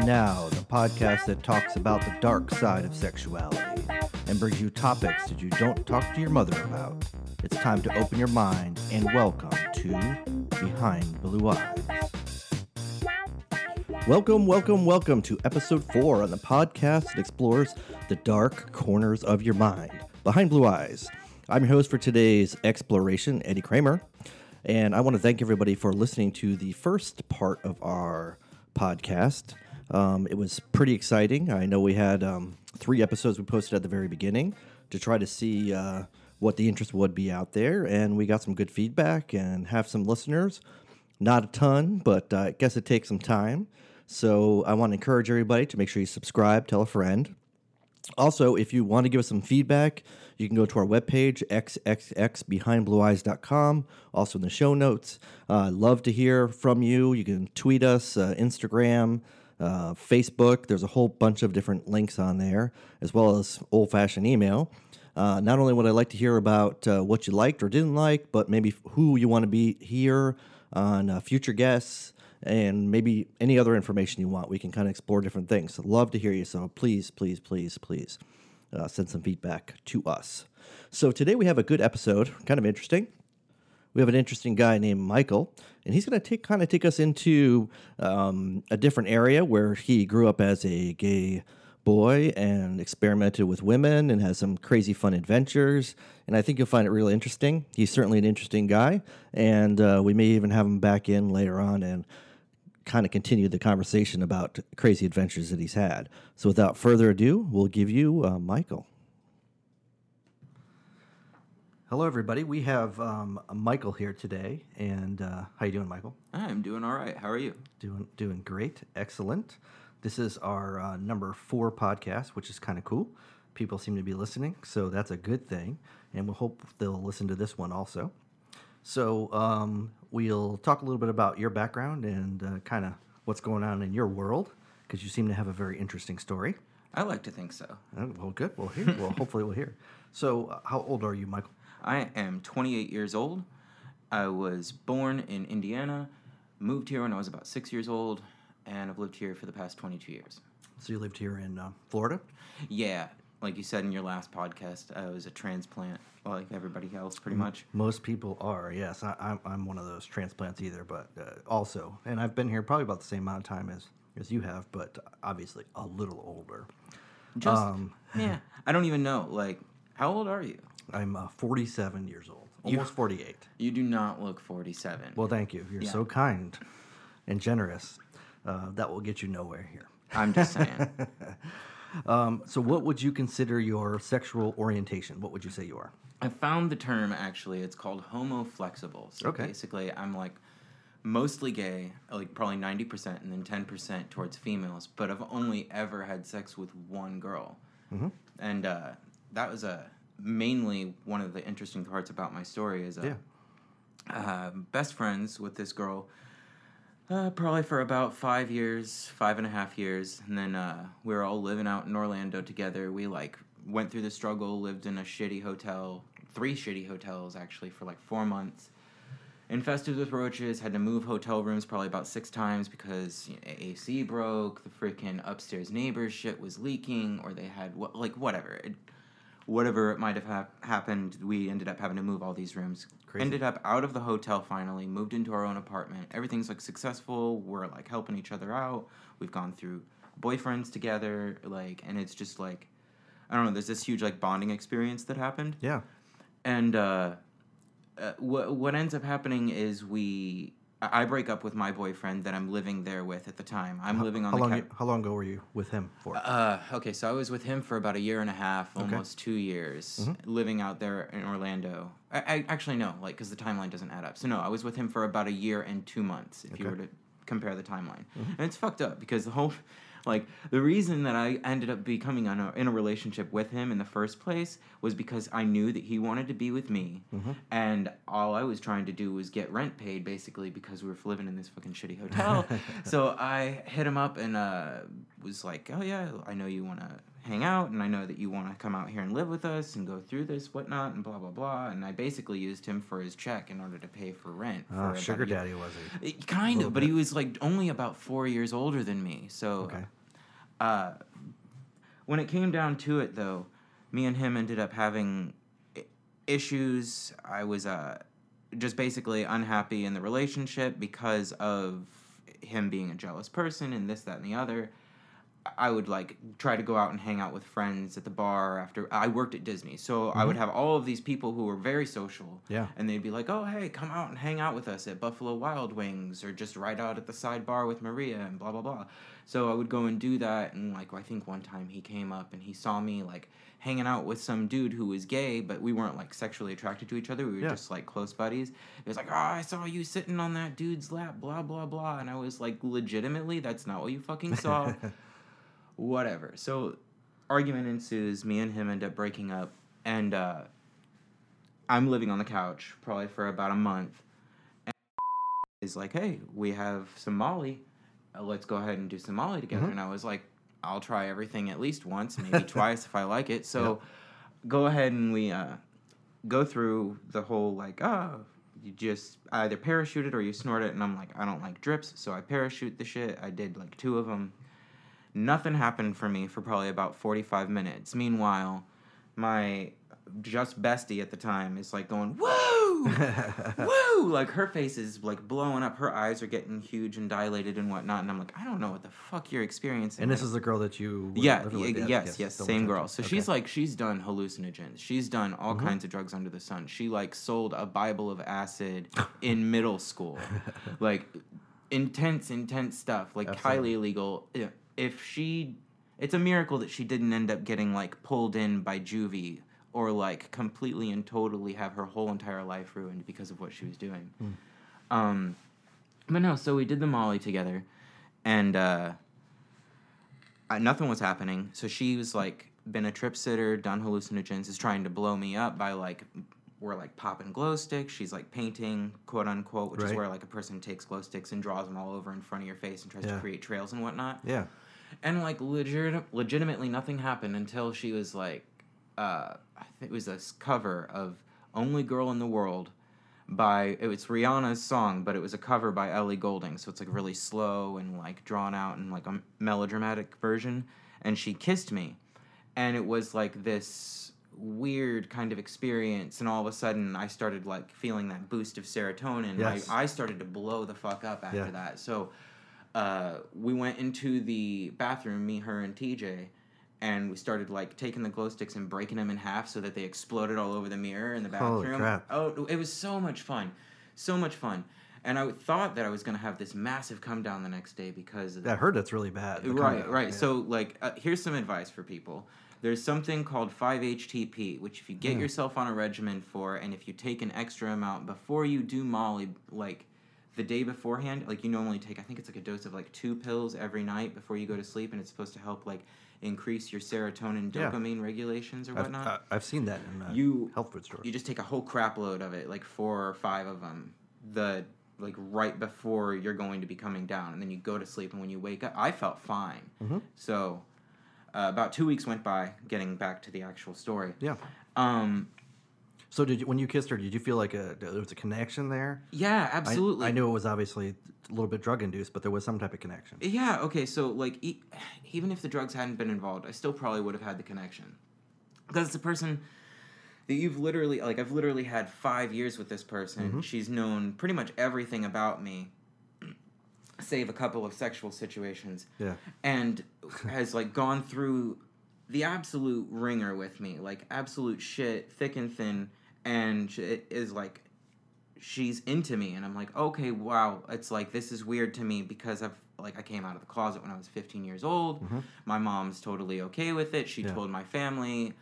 And now, the podcast that talks about the dark side of sexuality and brings you topics that you don't talk to your mother about. It's time to open your mind and welcome to Behind Blue Eyes. Welcome, welcome, welcome to episode four on the podcast that explores the dark corners of your mind. Behind Blue Eyes. I'm your host for today's exploration, Eddie Kramer. And I want to thank everybody for listening to the first part of our podcast. Um, it was pretty exciting. I know we had um, three episodes we posted at the very beginning to try to see uh, what the interest would be out there. And we got some good feedback and have some listeners. Not a ton, but uh, I guess it takes some time. So I want to encourage everybody to make sure you subscribe, tell a friend. Also, if you want to give us some feedback, you can go to our webpage, xxxbehindblueeyes.com, also in the show notes. Uh, love to hear from you. You can tweet us, uh, Instagram, uh, Facebook. There's a whole bunch of different links on there, as well as old fashioned email. Uh, not only would I like to hear about uh, what you liked or didn't like, but maybe who you want to be here on uh, future guests and maybe any other information you want. We can kind of explore different things. Love to hear you. So please, please, please, please uh, send some feedback to us. So today we have a good episode, kind of interesting. We have an interesting guy named Michael, and he's going to take kind of take us into um, a different area where he grew up as a gay boy and experimented with women and has some crazy fun adventures. And I think you'll find it really interesting. He's certainly an interesting guy, and uh, we may even have him back in later on and kind of continue the conversation about crazy adventures that he's had. So without further ado, we'll give you uh, Michael. Hello, everybody. We have um, Michael here today, and uh, how you doing, Michael? I'm doing all right. How are you? Doing doing great, excellent. This is our uh, number four podcast, which is kind of cool. People seem to be listening, so that's a good thing, and we hope they'll listen to this one also. So um, we'll talk a little bit about your background and uh, kind of what's going on in your world, because you seem to have a very interesting story. I like to think so. Oh, well, good. We'll hear. well, hopefully, we'll hear. So, uh, how old are you, Michael? I am 28 years old. I was born in Indiana, moved here when I was about six years old, and I've lived here for the past 22 years. So you lived here in uh, Florida. Yeah, like you said in your last podcast, I was a transplant, like everybody else, pretty much. Most people are. Yes, I, I'm. I'm one of those transplants either, but uh, also, and I've been here probably about the same amount of time as as you have, but obviously a little older. Just Um, yeah, I don't even know. Like, how old are you? I'm uh, 47 years old, You- almost 48. You do not look 47. Well, thank you. You're Yeah. so kind and generous. Uh, that will get you nowhere here. I'm just saying. Um, so, what would you consider your sexual orientation? What would you say you are? I found the term actually. It's called homo flexible. So Okay. basically, I'm like mostly gay, like probably ninety percent, and then ten percent towards females. But I've only ever had sex with one girl, Mhm. and uh, that was a mainly one of the interesting parts about my story. Is uh, uh, best friends with this girl. Uh, probably for about five years, five and a half years, and then uh, we were all living out in Orlando together. We like went through the struggle, lived in a shitty hotel, three shitty hotels actually for like four months. Infested with roaches, had to move hotel rooms probably about six times because you know, AC broke, the freaking upstairs neighbors shit was leaking, or they had what like whatever. It, whatever it might have hap- happened, we ended up having to move all these rooms. Crazy. Ended up out of the hotel finally, moved into our own apartment. Everything's like successful. We're like helping each other out. We've gone through boyfriends together, like, and it's just like, I don't know. There's this huge like bonding experience that happened, Yeah. and uh, uh, what what ends up happening is we. I break up with my boyfriend that I'm living there with at the time. I'm living on How the long? ca- you- how long ago were you with him for? uh, okay, so I was with him for about a year and a half, Okay. almost two years, Mhm. living out there in Orlando. I, I actually no, like because the timeline doesn't add up. So no, I was with him for about a year and two months. If you were to compare the timeline, and it's fucked up because the whole, like the reason that I ended up becoming in a, in a relationship with him in the first place was because I knew that he wanted to be with me, Mhm. and all I was trying to do was get rent paid basically because we were living in this fucking shitty hotel. so I hit him up and uh, was like, "Oh yeah, I know you want to hang out, and I know that you want to come out here and live with us and go through this, whatnot, and blah blah blah. And I basically used him for his check in order to pay for rent. For Oh, about sugar daddy was he? Kind of, but bit. he was like only about four years older than me. So, Okay. uh, when it came down to it, though, me and him ended up having issues. I was uh, just basically unhappy in the relationship because of him being a jealous person and this, that, and the other. I would like try to go out and hang out with friends at the bar after I worked at Disney. So I would mm-hmm. have all of these people who were very social. Yeah. And they'd be like, "Oh, hey, come out and hang out with us at Buffalo Wild Wings or just right out at the side bar with Maria and blah blah blah." So I would go and do that and like I think one time he came up and he saw me like hanging out with some dude who was gay, but we weren't like sexually attracted to each other. We were Yeah. just like close buddies. He was like, "Oh, I saw you sitting on that dude's lap, blah blah blah." And I was like, "Legitimately, that's not what you fucking saw." whatever. So argument ensues. Me and him end up breaking up, and uh, I'm living on the couch probably for about a month. And is like, hey, we have some Molly. Uh, let's go ahead and do some Molly together. Mhm. And I was like, I'll try everything at least once, maybe twice if I like it. So go ahead and we uh, go through the whole like, oh, you just either parachute it or you snort it. And I'm like, I don't like drips, so I parachute the shit. I did like two of them. Nothing happened for me for probably about 45 minutes. Meanwhile, my just bestie at the time is like going, woo! woo! Like her face is like blowing up. Her eyes are getting huge and dilated and whatnot. And I'm like, I don't know what the fuck you're experiencing. And this is the girl that you yeah, y- yes, yes, the same girl. So Okay. she's like, she's done hallucinogens. She's done all Mhm. kinds of drugs under the sun. She like sold a Bible of acid in middle school, like intense, intense stuff, like Absolutely. highly illegal. If she, it's a miracle that she didn't end up getting like pulled in by juvie or like completely and totally have her whole entire life ruined because of what she was doing. Hmm. Um, but no, so we did the Molly together, and uh, I, nothing was happening. So she was like been a trip sitter, done hallucinogens, is trying to blow me up by like we're like popping glow sticks. She's like painting, quote unquote, which is where like a person takes glow sticks and draws them all over in front of your face and tries Yeah. to create trails and whatnot. Yeah. And like legit, legitimately nothing happened until she was like, uh, I think it was a s- cover of "Only Girl in the World" by it was Rihanna's song, but it was a cover by Ellie Goulding, so it's like really slow and like drawn out and like a melodramatic version. And she kissed me, and it was like this weird kind of experience. And all of a sudden, I started like feeling that boost of serotonin. Yes. My, I started to blow the fuck up after Yeah. that. So uh, we went into the bathroom, me, her, and TJ, and we started like taking the glow sticks and breaking them in half so that they exploded all over the mirror in the Holy bathroom. crap. Oh, it was so much fun, so much fun. And I thought that I was gonna have this massive come down the next day because of I heard that's really bad. right, right. Yeah. So like, uh, here's some advice for people. There's something called 5-HTP, which if you get Hmm. yourself on a regimen for, and if you take an extra amount before you do Molly, like the day beforehand, like you normally take, I think it's like a dose of like two pills every night before you go to sleep, and it's supposed to help like increase your serotonin, Yeah. dopamine regulations or I've, whatnot. uh, I've seen that in uh, you health food stores. you just take a whole crap load of it, like four or five of them, the like right before you're going to be coming down, and then you go to sleep. And when you wake up, I felt fine. Mhm. So uh, about two weeks went by. Getting back to the actual story. Yeah. Um. So did you, when you kissed her, did you feel like a, there was a connection there? Yeah. Absolutely. I, knew it was obviously a little bit drug induced, but there was some type of connection. Yeah. Okay. So like, e- even if the drugs hadn't been involved, I still probably would have had the connection, because it's a person that you've literally like. I've literally had five years with this person. Mhm. She's known pretty much everything about me, save a couple of sexual situations, Yeah. and has like gone through the absolute wringer with me, like absolute shit, thick and thin, and it is like she's into me and I'm like, okay, wow, it's like this is weird to me because I've like I came out of the closet when I was 15 years old. Mhm. My mom's totally okay with it. She Yeah. told my family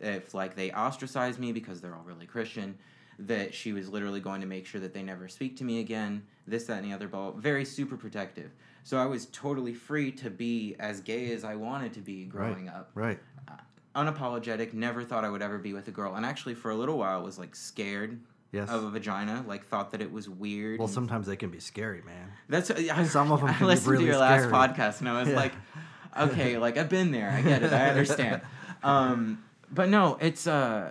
if like they ostracize me because they're all really Christian that she was literally going to make sure that they never speak to me again, this, that, and the other, ball. Very super protective. So I was totally free to be as gay as I wanted to be growing up Right. unapologetic never thought i would ever be with a girl and actually for a little while was like scared Yes. of a vagina like thought that it was weird well, sometimes they can be scary, man. that's I, some of 'em i listened really to your last scary. podcast and i was Yeah. like okay, like I've been there. I get it. I understand. Um, but no, it's uh,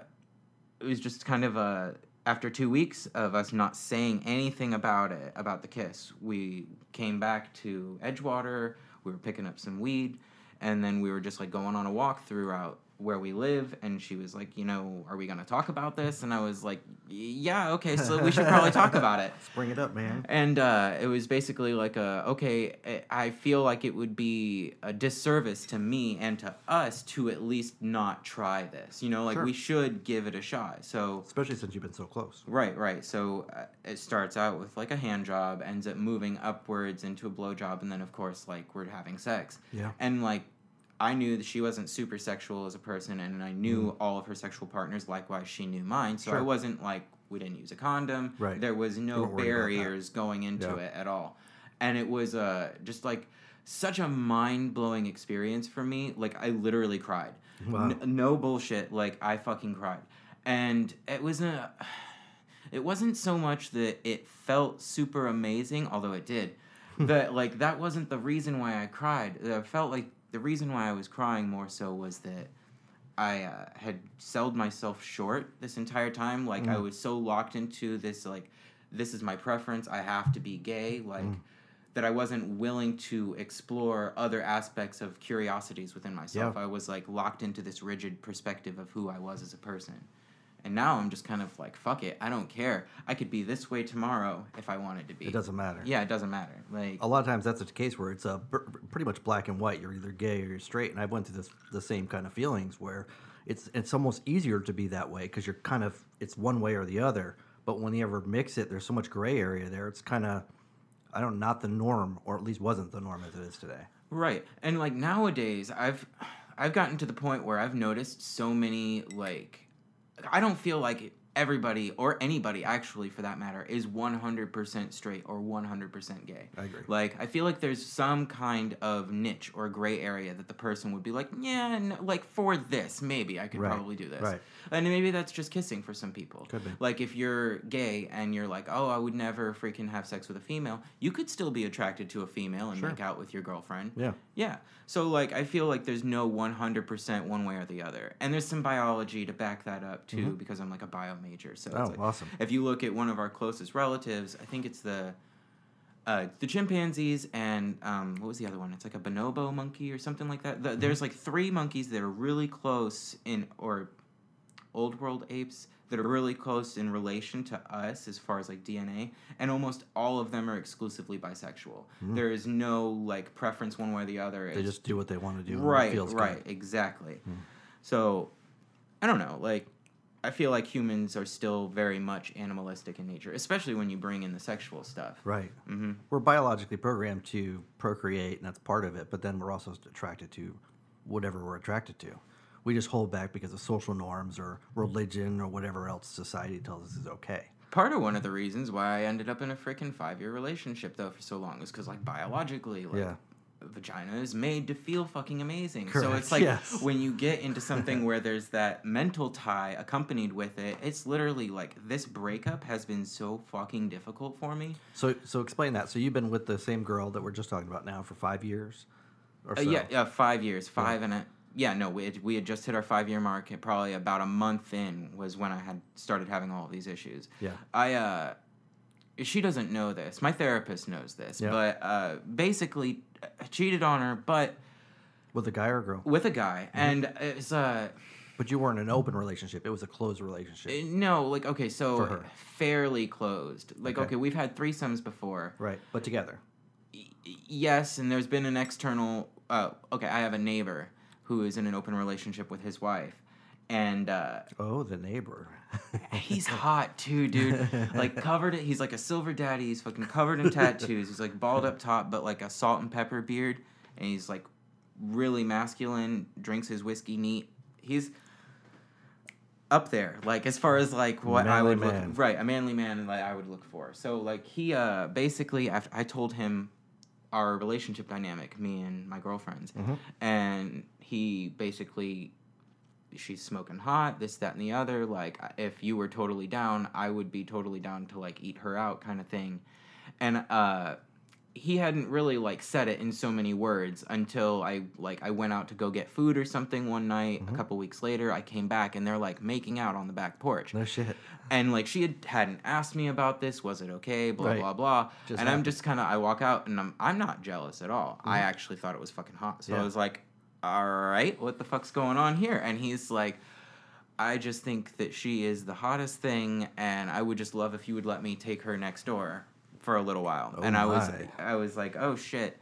it was just kind of a after two weeks of us not saying anything about it about the kiss. We came back to Edgewater. We were picking up some weed, and then we were just like going on a walk throughout where we live and she was like you know are we going to talk about this and i was like yeah okay so we should probably talk about it Let's bring it up, man. and uh, it was basically like a okay i feel like it would be a disservice to me and to us to at least not try this you know like Sure. we should give it a shot so Especially since you've been so close. Right, right. So uh, it starts out with like a hand job, ends up moving upwards into a blow job, and then of course like we're having sex. Yeah. And like I knew that she wasn't super sexual as a person, and I knew all of her sexual partners. Likewise, she knew mine. So Mm. Sure. it wasn't like we didn't use a condom. Right. There was no weren't worried about that. barriers going into Yeah. it at all, and it was uh just like such a mind blowing experience for me. Like I literally cried. Wow. N- no bullshit. Like I fucking cried, and it was a. It wasn't so much that it felt super amazing, although it did. that like that wasn't the reason why I cried. I felt like the reason why I was crying more so was that I uh, had sold myself short this entire time. Like I was so locked into this like this is my preference. I have to be gay. Like that I wasn't willing to explore other aspects of curiosities within myself. Yeah. I was like locked into this rigid perspective of who I was as a person. And now I'm just kind of like, fuck it, I don't care. I could be this way tomorrow if I wanted to be. It doesn't matter. Yeah, it doesn't matter. Like, A lot of times that's a case where it's a pretty much black and white. You're either gay or you're straight. And I've went through this the same kind of feelings where it's it's almost easier to be that way because you're kind of it's one way or the other. But when you ever mix it, there's so much gray area there. It's kind of I don't not the norm, or at least wasn't the norm as it is today. Right. And like nowadays I've I've gotten to the point where I've noticed so many like I don't feel like everybody or anybody actually for that matter is 100% straight or 100% gay. I agree. Like I feel like there's some kind of niche or gray area that the person would be like, "Yeah, no, like for this maybe I could Right, probably do this." right. And maybe that's just kissing for some people. Could be. Like if you're gay and you're like, "Oh, I would never freaking have sex with a female." You could still be attracted to a female and Sure. make out with your girlfriend. Yeah. Yeah. So like I feel like there's no 100% one way or the other. And there's some biology to back that up too mm-hmm. because I'm like a bio major. So Oh, it's like, awesome. If you look at one of our closest relatives, I think it's the uh, the chimpanzees and um, what was the other one? It's like a bonobo monkey or something like that. The, There's like three monkeys that are really close in or old world apes that are really close in relation to us as far as like DNA, and almost all of them are exclusively bisexual. There is no like preference one way or the other. They It's just do what they want to do. right, feels right, Good. Exactly. So, I don't know. Like, I feel like humans are still very much animalistic in nature, especially when you bring in the sexual stuff. Right. hmm We're biologically programmed to procreate, and that's part of it. But then we're also attracted to whatever we're attracted to. We just hold back because of social norms or religion or whatever else society tells us is okay. Part of one of the reasons why I ended up in a freaking five year relationship though for so long is because like biologically, like. Yeah. Vagina is made to feel fucking amazing. so it's like yes. when you get into something where there's that mental tie accompanied with it, it's literally like this breakup has been so fucking difficult for me. So, so explain that. So you've been with the same girl that we're just talking about now for five years, or Uh, yeah, yeah, five years, five and a yeah. No, we had, we had just hit our five year mark. And probably about a month in was when I had started having all of these issues. Yeah. I uh, she doesn't know this. My therapist knows this, Yeah. but uh, basically uh, cheated on her, but With a guy or a girl? with a guy, Mm-hmm. and it's uh. But you weren't in an open relationship. It was a closed relationship. uh, No, like okay, so fairly closed. Like Okay. okay, we've had threesomes before. right. But together. Y- yes, and there's been an external. Uh, okay, I have a neighbor who is in an open relationship with his wife, and uh, Oh, the neighbor. he's hot too, dude. Like covered. It. He's like a silver daddy. He's fucking covered in tattoos. He's like bald up top, but like a salt and pepper beard, and he's like really masculine. Drinks his whiskey neat. He's up there, like as far as like what I would man. look right, a manly man, and like I would look for. So like he uh basically, after I told him our relationship dynamic, me and my girlfriends, Mhm. and he basically she's smoking hot, this, that, and the other. Like, if you were totally down, I would be totally down to like eat her out, kind of thing. And uh, he hadn't really like said it in so many words until I like I went out to go get food or something one night. Mm-hmm. A couple weeks later, I came back and they're like making out on the back porch. No shit. And like she had hadn't asked me about this. Was it okay? Blah Right. blah blah. Just and I'm just kind of I walk out and I'm I'm not jealous at all. I actually thought it was fucking hot. So I was like, all right, what the fuck's going on here? And he's like. I just think that she is the hottest thing, and I would just love if you would let me take her next door for a little while. Oh and I was. I was like, oh shit.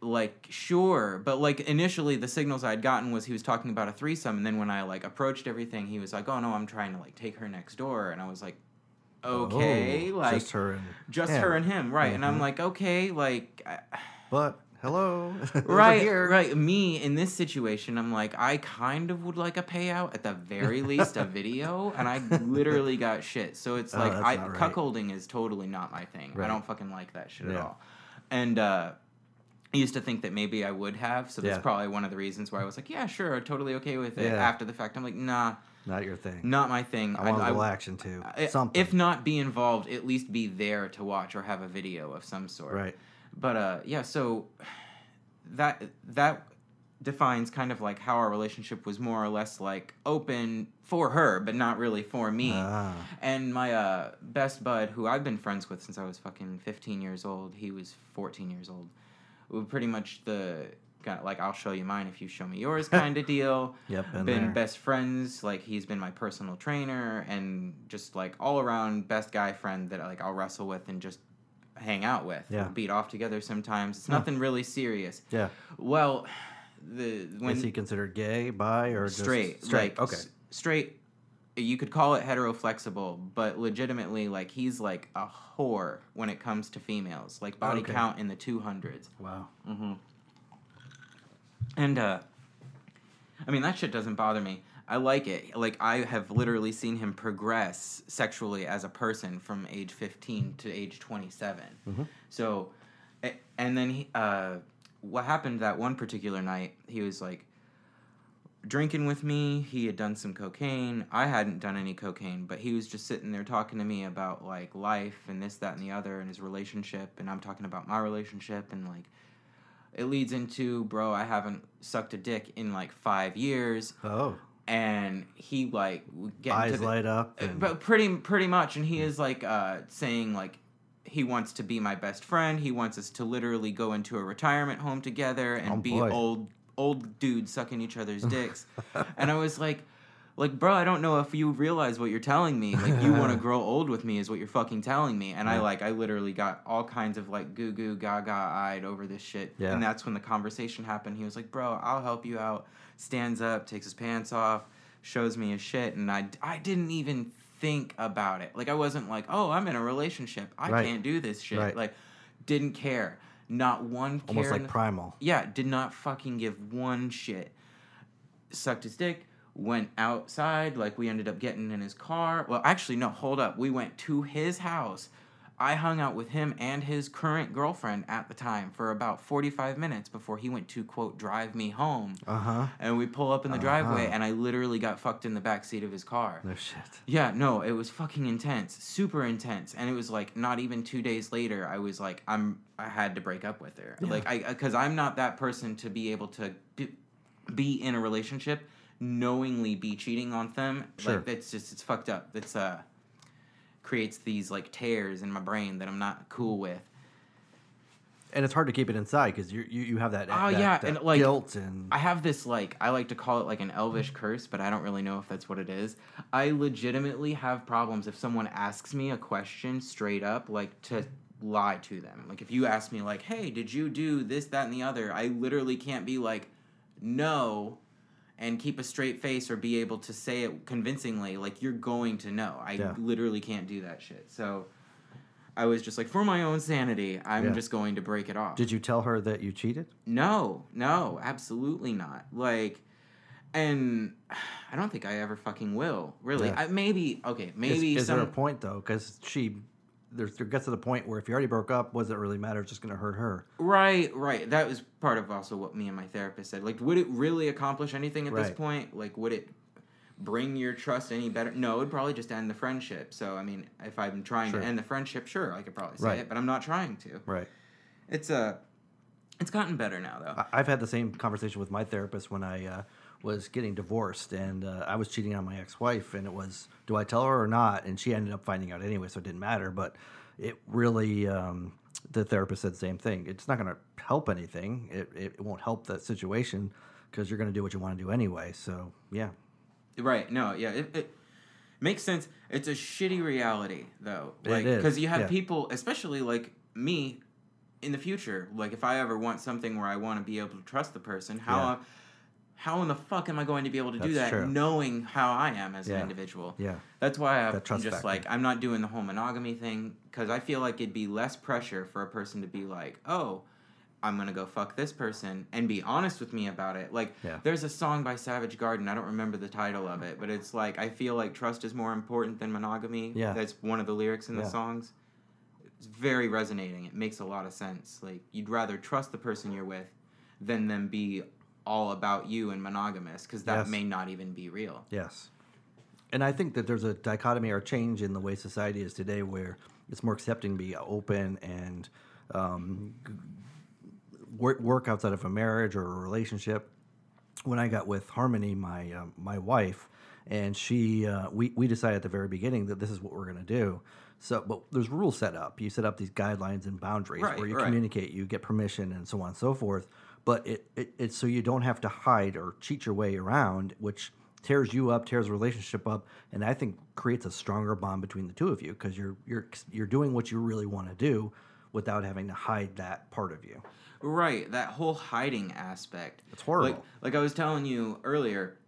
Like sure, but like initially the signals I had gotten was he was talking about a threesome, and then when I like approached everything, he was like, oh no, I'm trying to like take her next door, and I was like, okay, Oh, like just her and just him. her and him, right? And I'm Mhm. like, okay, like. I, But hello, right here. right me in this situation i'm like i kind of would like a payout at the very least a video and i literally got shit so it's Oh, like i right. cuckolding is totally not my thing i don't fucking like that shit at all and uh I used to think that maybe I would have, so that's Yeah. probably one of the reasons why I was like, "Yeah, sure, totally okay with it." Yeah. After the fact, I'm like, "Nah, Not your thing. not my thing." I want a I- little action too. I- Something. If not be involved, at least be there to watch or have a video of some sort. right. But uh, yeah, so that that defines kind of like how our relationship was more or less like open for her, but not really for me. Ah. And my uh, best bud, who I've been friends with since I was fucking 15 years old, he was 14 years old. We pretty much the kind like I'll show you mine if you show me yours kind of deal. Yep, been been best friends. Like he's been my personal trainer and just like all around best guy friend that like I'll wrestle with and just hang out with. Yeah. We'll beat off together sometimes. It's nothing really serious. Yeah. Well, the when Is he considered gay, bi, or just straight, Straight. like okay. s- straight. You could call it heteroflexible, but legitimately, like he's like a whore when it comes to females. Like body Okay. count in the two hundreds. Wow. Mm-hmm. And uh, I mean that shit doesn't bother me. I like it. Like I have literally seen him progress sexually as a person from age fifteen to age twenty Mhm. So, and then he, uh, what happened that one particular night? He was like drinking with me. He had done some cocaine. I hadn't done any cocaine, but he was just sitting there talking to me about like life and this, that, and the other, and his relationship. And I'm talking about my relationship, and like it leads into, bro, I haven't sucked a dick in like five years, Oh. And he like getting Eyes to the, light up. uh, And, but pretty pretty much and he is like uh saying like he wants to be my best friend he wants us to literally go into a retirement home together and Oh, be boy. old old dudes sucking each other's dicks and i was like like bro i don't know if you realize what you're telling me like you want to grow old with me is what you're fucking telling me and i like i literally got all kinds of like goo goo gaga eyed over this shit Yeah. and that's when the conversation happened he was like bro i'll help you out stands up takes his pants off shows me his shit and i, I didn't even think about it like i wasn't like oh i'm in a relationship i Right. can't do this shit Right. like didn't care not one care almost like the- primal. yeah, did not fucking give one shit. Sucked his dick, went outside, like we ended up getting in his car. Well, actually, no, hold up. We went to his house. I hung out with him and his current girlfriend at the time for about 45 minutes before he went to, quote, drive me home. Uh huh. And we pull up in the driveway, Uh-huh. and I literally got fucked in the back seat of his car. No shit. Yeah, no, it was fucking intense, super intense, and it was like not even two days later, I was like, I'm, I had to break up with her, Yeah. like I, because I'm not that person to be able to be in a relationship, knowingly be cheating on them. Sure. Like that's just it's fucked up. That's uh creates these like tears in my brain that I'm not cool with. And it's hard to keep it inside because you, you you have that. Oh, that- yeah, that and, like, guilt and I have this like I like to call it like an elvish curse, but I don't really know if that's what it is. I legitimately have problems if someone asks me a question straight up, like to lie to them. Like if you ask me like, "Hey, did you do this, that, and the other?" I literally can't be like, "No," and keep a straight face or be able to say it convincingly. Like you're going to know. I Yeah. literally can't do that shit. So. I was just like, for my own sanity, I'm Yeah. just going to break it off. Did you tell her that you cheated? No, no, absolutely not. Like, and I don't think I ever fucking will. Really, Yeah. I, maybe okay, Is- maybe is, some. there a point though? Because she, there's there gets to the point where if you already broke up, what does it really matter? It's just gonna hurt her. Right, right. That was part of also what me and my therapist said. Like, would it really accomplish anything at this point? Like, would it? bring your trust any better? No, it would probably just end the friendship. So I mean, if I'm trying Sure. to end the friendship, sure, I could probably say Right. it, but I'm not trying to. Right. It's uh, it's gotten better now though. I've had the same conversation with my therapist when I uh, was getting divorced, and uh, I was cheating on my ex-wife, and it was, do I tell her or not? And she ended up finding out anyway, so it didn't matter. But it really, um, the therapist said the same thing. It's not going to help anything. It, it, won't help that situation because you're going to do what you want to do anyway. So yeah, Right. No. Yeah. It, it makes sense. It's a shitty reality, though. Like, because you have yeah. people, especially like me, in the future. Like, if I ever want something where I want to be able to trust the person, how, Yeah. How in the fuck am I going to be able to do that, true. knowing how I am as an individual? yeah, That's why I'm That just factor. like I'm not doing the whole monogamy thing because I feel like it'd be less pressure for a person to be like, oh, I'm gonna go fuck this person and be honest with me about it. Like, Yeah. there's a song by Savage Garden. I don't remember the title of it, but it's like I feel like trust is more important than monogamy. Yeah. that's one of the lyrics in the songs. It's very resonating. It makes a lot of sense. Like you'd rather trust the person you're with than them be all about you and monogamous because that Yes. may not even be real. Yes. And I think that there's a dichotomy or change in the way society is today where it's more accepting to be open and um, work, work outside of a marriage or a relationship. When I got with Harmony, my um, my wife, and she, uh, we, we decided at the very beginning that this is what we're going to do. So, but there's rules set up. You set up these guidelines and boundaries Right, where you right. communicate, you get permission, and so on and so forth. But it, it it's so you don't have to hide or cheat your way around, which tears you up, tears the relationship up, and I think creates a stronger bond between the two of you because you're you're you're doing what you really want to do without having to hide that part of you. Right, that whole hiding aspect. It's horrible. Like, like I was telling you earlier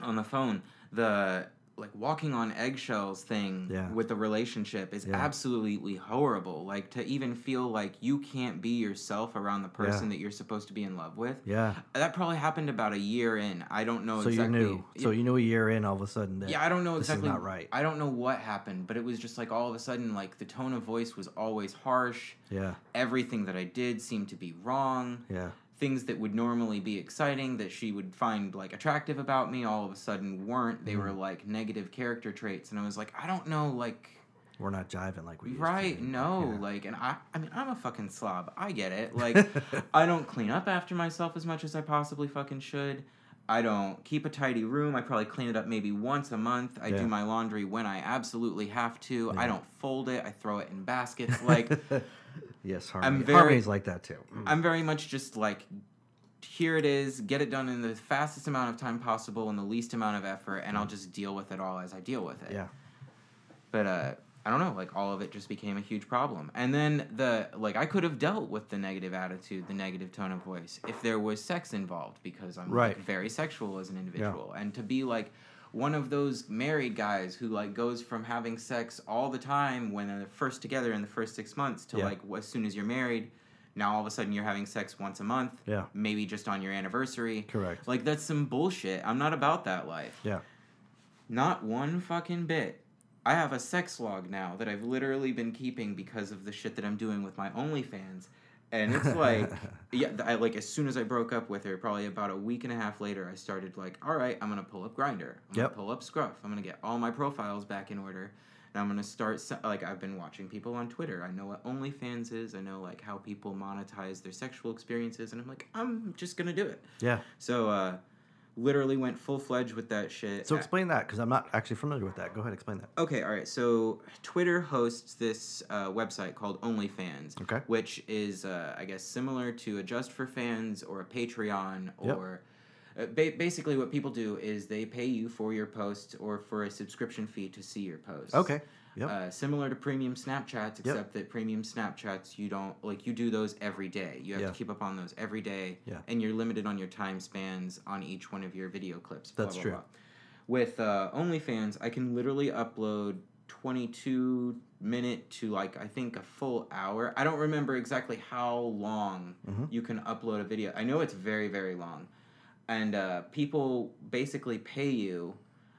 on the phone, the like walking on eggshells thing Yeah. with the relationship is Yeah. absolutely horrible. Like to even feel like you can't be yourself around the person that you're supposed to be in love with. Yeah. That probably happened about a year in. I don't know So exactly. you knew. So you knew a year in, all of a sudden that Yeah, I don't know exactly. not right. I don't know what happened, but it was just like all of a sudden, like the tone of voice was always harsh. Yeah. Everything that I did seemed to be wrong Yeah. Things that would normally be exciting that she would find like attractive about me all of a sudden weren't they Mm. were like negative character traits and i was like i don't know like We're not jiving like we used right no Yeah. like and i i mean i'm a fucking slob i get it like i don't clean up after myself as much as i possibly fucking should I don't keep a tidy room. I probably clean it up maybe once a month. I Yeah. do my laundry when I absolutely have to. I don't fold it. I throw it in baskets. Like yes, Harmony. very- Harmony's like that too. Mm. I'm very much just like, here it is, get it done in the fastest amount of time possible and the least amount of effort, and I'll just deal with it all as I deal with it. Yeah. But uh, I don't know, like all of it just became a huge problem. And then the like, I could have dealt with the negative attitude, the negative tone of voice, if there was sex involved, because I'm Right. like, very sexual as an individual, and to be like. One of those married guys who like goes from having sex all the time when they're first together in the first six months to Yeah. like as soon as you're married, now all of a sudden you're having sex once a month. Yeah. Maybe just on your anniversary. Correct. Like that's some bullshit. I'm not about that life. Yeah. Not one fucking bit. I have a sex log now that I've literally been keeping because of the shit that I'm doing with my OnlyFans. And it's like, yeah, I, like as soon as I broke up with her, probably about a week and a half later, I started like, all right, I'm gonna pull up Grindr, I'm Yep. gonna pull up Scruff, I'm gonna get all my profiles back in order, and I'm gonna start like I've been watching people on Twitter. I know what OnlyFans is. I know like how people monetize their sexual experiences, and I'm like, I'm just gonna do it. Yeah. So, uh, literally went full fledged with that shit. So explain that because I'm not actually familiar with that. Go ahead, explain that. Okay, all right. So Twitter hosts this uh, website called OnlyFans, Okay. which is, uh, I guess, similar to a Just for Fans or a Patreon Yep. or. Uh, ba- basically, what people do is they pay you for your post or for a subscription fee to see your posts. Okay. Yep. Uh, similar to premium Snapchats, except that premium Snapchats you don't like you do those every day. You have Yeah. to keep up on those every day, Yeah. and you're limited on your time spans on each one of your video clips. blah, That's blah, true. blah. With uh, OnlyFans, I can literally upload 22 minute to like I think a full hour. I don't remember exactly how long Mhm. you can upload a video. I know it's very very long, and uh, people basically pay you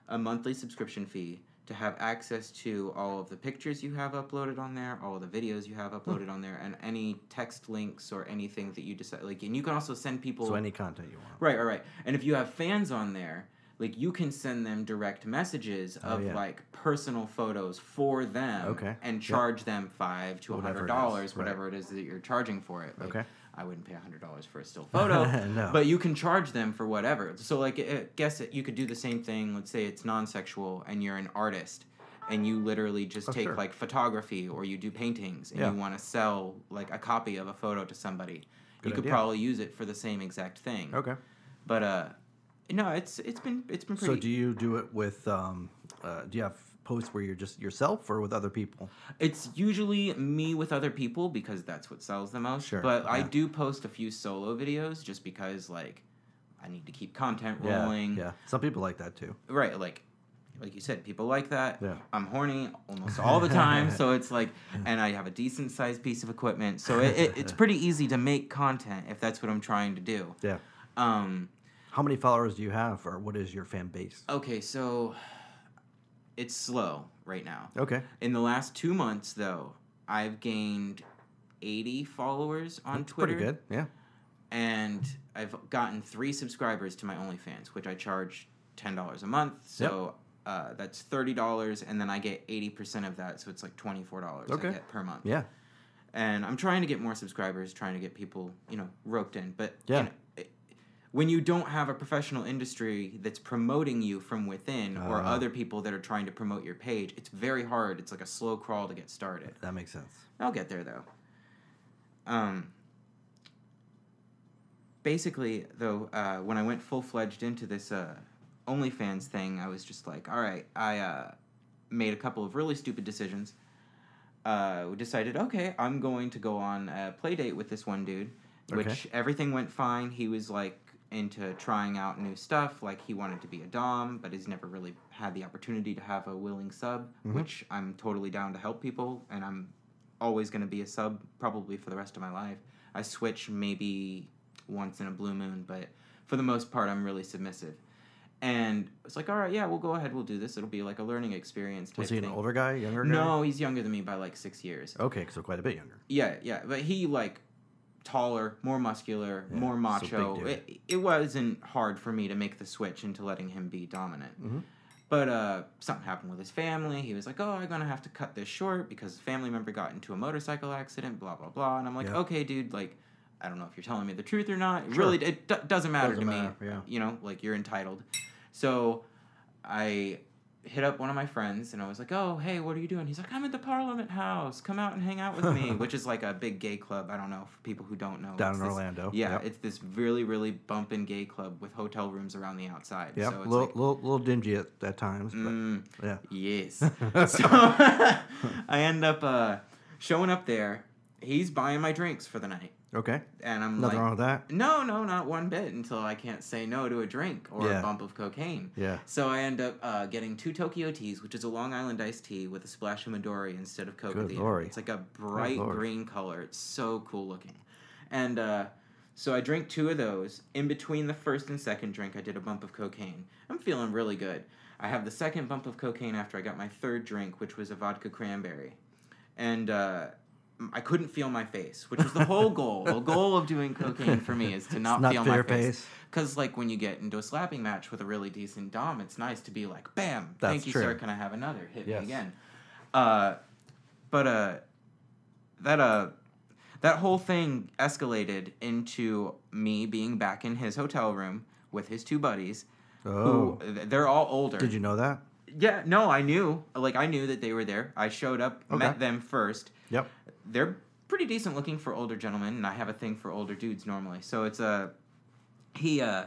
a monthly subscription fee to have access to all of the pictures you have uploaded on there, all of the videos you have Hmm. uploaded on there, and any text links or anything that you decide. Like, and you can also send people so any content you want. Right, right, right. And if you have fans on there, like you can send them direct messages of Oh, yeah. like personal photos for them Okay. and Yep. charge them five to a Whatever it hundred is, dollars whatever it is that you're charging for it like, Okay. I wouldn't pay a hundred dollars for a still photo No. but you can charge them for whatever so like I guess it, you could do the same thing let's say it's non-sexual and you're an artist and you literally just Oh, take sure. like photography or you do paintings and Yeah. you want to sell like a copy of a photo to somebody Good you could idea. probably use it for the same exact thing Okay. but uh no it's it's been it's been pretty So do you do it with? Um, uh, do you have posts where you're just yourself or with other people? It's usually me with other people because that's what sells the most. Sure, But I do post a few solo videos just because like I need to keep content rolling. Yeah. Yeah. Some people like that too. Right, like like you said, people like that. Yeah. I'm horny almost all the time, so it's like and I have a decent sized piece of equipment. So it, it, it's pretty easy to make content if that's what I'm trying to do. Yeah. Um How many followers do you have, or what is your fan base? okay, so it's slow right now. Okay. In the last two months, though, I've gained 80 followers on That's Twitter. Pretty good. Yeah. And I've gotten three subscribers to my OnlyFans, which I charge $10 a month. So uh, that's $30, and then I get 80% of that. So it's like $24 Okay. Per month. Yeah. And I'm trying to get more subscribers, trying to get people, you know, roped in. But Yeah. you know, when you don't have a professional industry that's promoting you from within or Uh. other people that are trying to promote your page, it's very hard. It's like a slow crawl to get started. That makes sense. I'll get there though. Um, basically, though, uh, when I went full fledged into this uh, OnlyFans thing, I was just like, all right, I uh, made a couple of really stupid decisions. Uh, we decided, okay, I'm going to go on a play date with this one dude, which Okay. everything went fine. He was like into trying out new stuff, like he wanted to be a Dom, but he's never really had the opportunity to have a willing sub, Mhm. which I'm totally down to help people, and I'm always going to be a sub probably for the rest of my life. I switch maybe once in a blue moon, but for the most part, I'm really submissive. And it's like, all right, yeah, we'll go ahead, we'll do this. It'll be like a learning experience. Was he an thing. older guy, younger guy? No, he's younger than me by like six years. Okay, so quite a bit younger. Yeah, yeah, but he like taller, more muscular, Yeah, more macho. it, it wasn't hard for me to make the switch into letting him be dominant. Mhm. But uh, something happened with his family. He was like, "Oh, I'm gonna have to cut this short because a family member got into a motorcycle accident." Blah blah blah. And I'm like, Yeah. "Okay, dude. Like, I don't know if you're telling me the truth or not. It Sure. Really, it d- doesn't matter Doesn't to matter, me. yeah. You know, like you're entitled." So, I hit up one of my friends and I was like, "Oh, hey, what are you doing?" He's like, "I'm at the Parliament House. Come out and hang out with me," which is like a big gay club. I don't know for people who don't know. Down It's in this- Orlando. Yeah, Yep. it's this really really bumping gay club with hotel rooms around the outside. Yeah, so a little, like, little, little dingy at, at times, but mm, yeah. Yes. so I end up uh, showing up there. He's buying my drinks for the night, Okay, and I'm nothing like, wrong with that. no, no, not one bit until I can't say no to a drink or Yeah. a bump of cocaine. Yeah. So I end up uh, getting two Tokyo teas, which is a Long Island iced tea with a splash of Midori instead of Coke Good at the end. lord. It's like a bright green color. It's so cool looking. And uh, so I drink two of those. In between the first and second drink, I did a bump of cocaine. I'm feeling really good. I have the second bump of cocaine after I got my third drink, which was a vodka cranberry. And uh, I couldn't feel my face, which was the whole goal. The goal of doing cocaine for me is to not, not feel my your face. face. Because, like, when you get into a slapping match with a really decent Dom, it's nice to be like, bam, That's thank you, true. sir. Can I have another? Hit Yes. me again. Uh, but, uh, that, uh, that whole thing escalated into me being back in his hotel room with his two buddies. Oh, Who, they're all older. did you know that? Yeah, no, I knew. Like, I knew that they were there. I showed up, Okay. met them first Yep. They're pretty decent looking for older gentlemen, and I have a thing for older dudes normally. So it's a he uh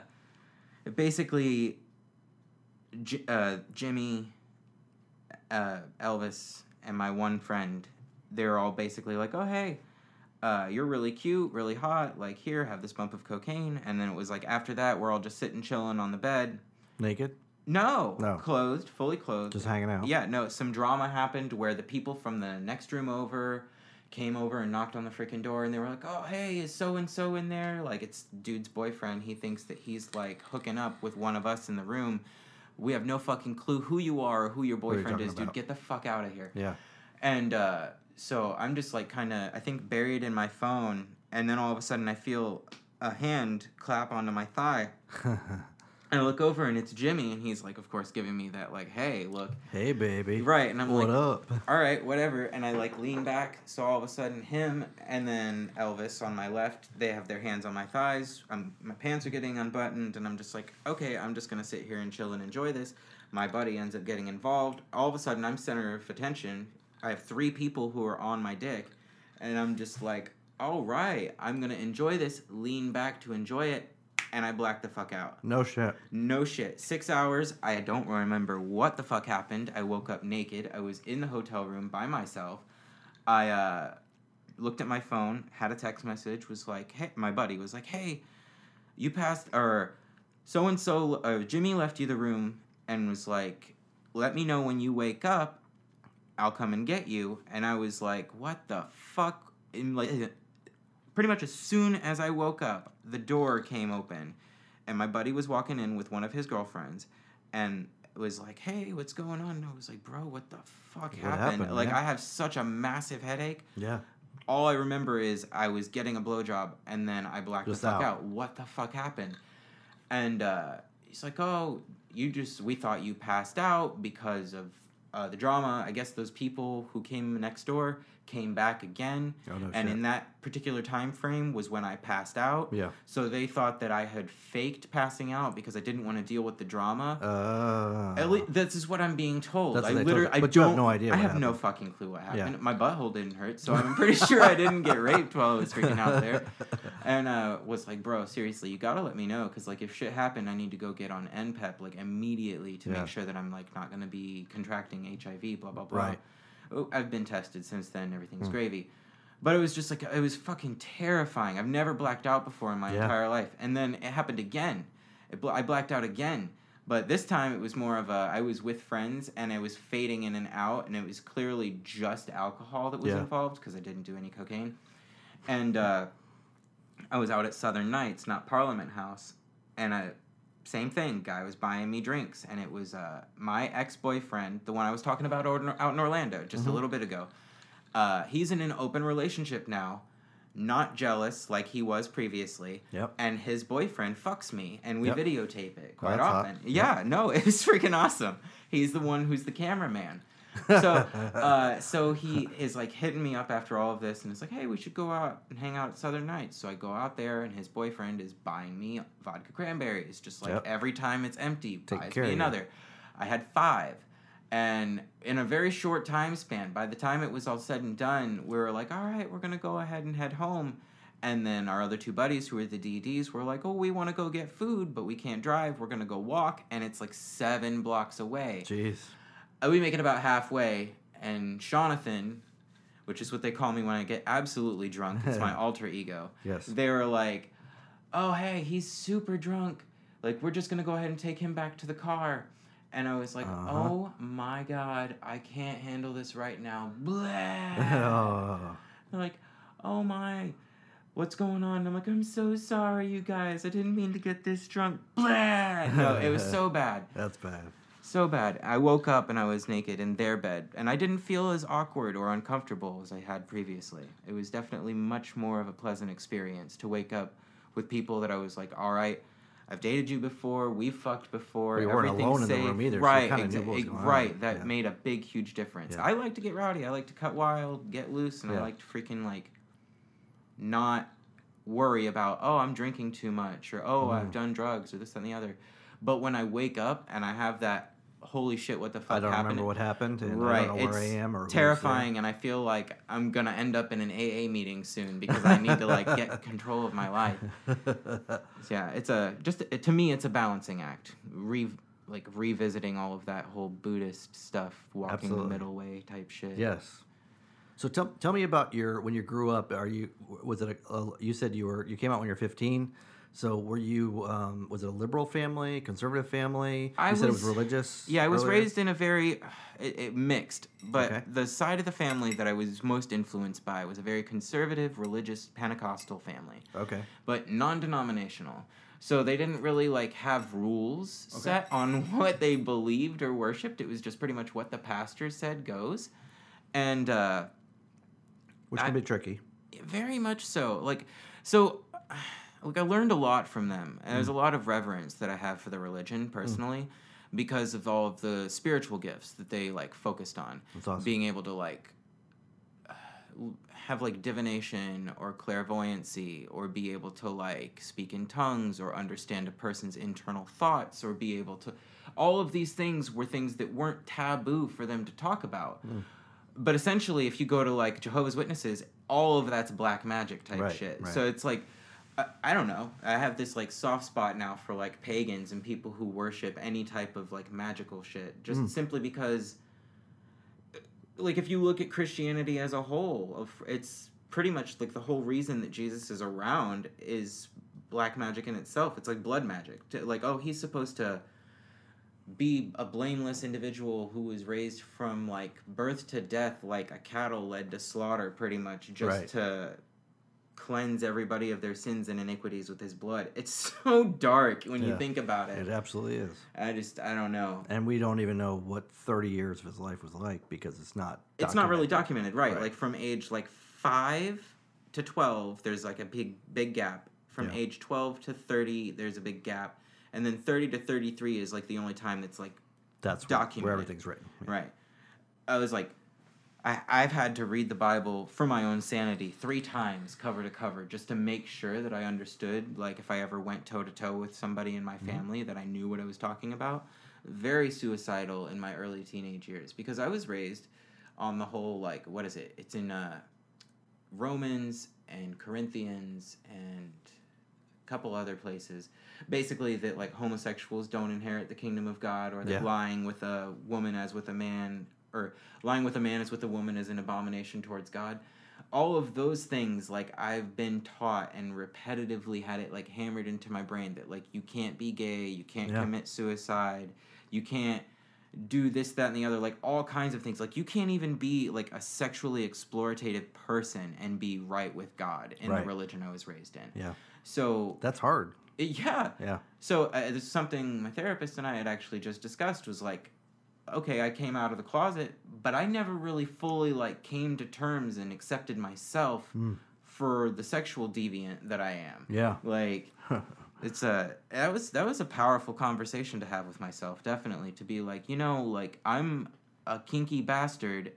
basically J- uh, Jimmy, uh, Elvis, and my one friend. They're all basically like, oh hey. Uh, you're really cute, really hot. Like here, have this bump of cocaine, and then it was like after that, we're all just sitting chilling on the bed. Naked, No, No. closed, fully clothed. just hanging out. Yeah, no, some drama happened where the people from the next room over came over and knocked on the freaking door and they were like, "Oh, hey, is so and so in there?" Like it's dude's boyfriend. He thinks that he's like hooking up with one of us in the room. We have no fucking clue who you are or who your boyfriend is, dude. Get the fuck out of here. Yeah. And uh, so I'm just like kind of, I think, buried in my phone. And then all of a sudden I feel a hand clap onto my thigh. I look over and it's Jimmy, and he's like, of course, giving me that like, "Hey, look." Hey, baby. Right, and I'm what like, "What up? all right, whatever. And I like lean back, so all of a sudden him and then Elvis on my left, they have their hands on my thighs. I'm, my pants are getting unbuttoned, and I'm just like, okay, I'm just gonna sit here and chill and enjoy this. My buddy ends up getting involved. All of a sudden, I'm center of attention. I have three people who are on my dick, and I'm just like, all right, I'm gonna enjoy this. Lean back to enjoy it, and I blacked the fuck out. No shit. No shit. Six hours. I don't remember what the fuck happened. I woke up naked. I was in the hotel room by myself. I uh, looked at my phone, had a text message, was like, hey, my buddy was like, hey, you passed, or so and so, Jimmy left you the room and was like, let me know when you wake up. I'll come and get you. And I was like, what the fuck? In like, pretty much as soon as I woke up, the door came open, and my buddy was walking in with one of his girlfriends, and was like, "Hey, what's going on?" And I was like, "Bro, what the fuck happened?" happened, like, yeah. I have such a massive headache. Yeah. All I remember is I was getting a blowjob, and then I blacked Just the fuck out. out. What the fuck happened? And uh, he's like, "Oh, you just we thought you passed out because of." Uh, the drama, I guess those people who came next door came back again, Oh, no and shit. in that particular time frame was when I passed out. Yeah. So they thought that I had faked passing out because I didn't want to deal with the drama. Uh, At least this is what I'm being told. That's I told literally, you. I But you have no idea I have no fucking clue what Yeah. happened. My butthole didn't hurt, so I'm pretty sure I didn't get raped while I was freaking out there. And uh, was like, bro, seriously, you gotta let me know because like if shit happened, I need to go get on NPEP like immediately to Yeah. make sure that I'm like not gonna be contracting HIV. Blah blah blah. Right. Oh, I've been tested since then. Everything's Hmm. gravy. But it was just like it was fucking terrifying. I've never blacked out before in my Yeah. entire life, and then it happened again. It bl- I blacked out again, but this time it was more of a I was with friends and I was fading in and out, and it was clearly just alcohol that was Yeah. involved because I didn't do any cocaine, and uh, I was out at Southern Nights, not Parliament House, and I. Same thing. Guy was buying me drinks, and it was uh, my ex boyfriend, the one I was talking about out in Orlando just a little bit ago. Uh, he's in an open relationship now, not jealous like he was previously. Yep. And his boyfriend fucks me, and we Yep. videotape it quite that's hot. often. Yeah, no, it was freaking awesome. He's the one who's the cameraman. So, uh, so he is like hitting me up after all of this, and it's like, hey, we should go out and hang out at Southern Nights. So I go out there, and his boyfriend is buying me vodka cranberries, just like Yep. every time it's empty, Take buys me another. I had five. And in a very short time span, by the time it was all said and done, we were like, all right, we're going to go ahead and head home. And then our other two buddies, who were the DDs, were like, oh, we want to go get food, but we can't drive. We're going to go walk. And it's like seven blocks away. Jeez. We make it about halfway. And Jonathan, which is what they call me when I get absolutely drunk, it's my alter ego. Yes. They were like, oh, hey, he's super drunk. Like, we're just going to go ahead and take him back to the car. And I was like, Uh-huh. oh my God, I can't handle this right now. Blah. They're like, oh my, what's going on? I'm like, I'm so sorry, you guys. I didn't mean to get this drunk. Blah. No, it was so bad. That's bad. So bad. I woke up and I was naked in their bed, and I didn't feel as awkward or uncomfortable as I had previously. It was definitely much more of a pleasant experience to wake up with people that I was like, all right, I've dated you before, we've fucked before, you weren't everything's alone in the safe. room either, right, kinda exa- knew what was ex- going on. right. That Yeah. made a big, huge difference. Yeah. I like to get rowdy. I like to cut wild, get loose, and I like to freaking like not worry about oh I'm drinking too much or oh Mm. I've done drugs or this and the other. But when I wake up and I have that holy shit what the fuck I don't happened remember what happened, and right I don't know it's where I am or terrifying and I feel like I'm gonna end up in an AA meeting soon because I need to like get control of my life. So, yeah, it's a just to me it's a balancing act. Re like revisiting all of that whole Buddhist stuff, walking Absolutely. the middle way type shit. yes. So tell, tell me about your when you grew up. Are you was it a, a you said you were you came out when you were 15. So were you um, was it a liberal family, conservative family? I you said it was was- religious. Yeah, I was earlier? raised in a very it, it mixed, but Okay. the side of the family that I was most influenced by was a very conservative, religious Pentecostal family, Okay. but non-denominational. So they didn't really like have rules set on what they believed or worshipped. It was just pretty much what the pastor said goes, and uh, Which I- can be tricky. very much so. Like, so like I learned a lot from them. And there's a mm. lot of reverence that I have for the religion mm. personally because of all of the spiritual gifts that they like focused on. Awesome. Being able to like have like divination or clairvoyancy or be able to like speak in tongues or understand a person's internal thoughts or be able to all of these things were things that weren't taboo for them to talk about mm. but essentially if you go to like jehovah's witnesses all of that's black magic type Right, shit right. so it's like I, I don't know i have this like soft spot now for like pagans and people who worship any type of like magical shit just hmm. simply because uh, like if you look at Christianity as a whole, of it's pretty much like the whole reason that Jesus is around is black magic in itself. It's like blood magic. To- Like oh, he's supposed to be a blameless individual who was raised from like birth to death like a cattle led to slaughter pretty much just Right. to cleanse everybody of their sins and iniquities with his blood. It's so dark when you think about it. It absolutely is. I just I don't know. And we don't even know what 30 years of his life was like because it's not. it's not really documented. documented right. Right. like from age like 5 to 12 there's like a big big gap from Yeah. age 12 to 30 there's a big gap and then 30 to 33 is like the only time that's like That's where, where everything's written. Yeah. right i was like I, i've had to read the bible for my own sanity three times cover to cover just to make sure that i understood like if i ever went toe to toe with somebody in my Mm-hmm. family that i knew what i was talking about very suicidal in my early teenage years because i was raised on the whole like what is it it's in uh romans and corinthians and a couple other places basically that like homosexuals don't inherit the kingdom of god or that Yeah. lying with a woman as with a man or lying with a man as with a woman is an abomination towards god all of those things like i've been taught and repetitively had it like hammered into my brain that like you can't be gay you can't Yeah. commit suicide you can't do this that and the other like all kinds of things like you can't even be like a sexually exploitative person and be right with god in Right. the religion i was raised in Yeah. so That's hard. yeah Yeah. so uh, this is something my therapist and I had actually just discussed was like, okay, I came out of the closet, but I never really fully like came to terms and accepted myself hmm. for the sexual deviant that I am. Yeah. Like it's a that was that was a powerful conversation to have with myself, definitely to be like, you know, like I'm a kinky bastard,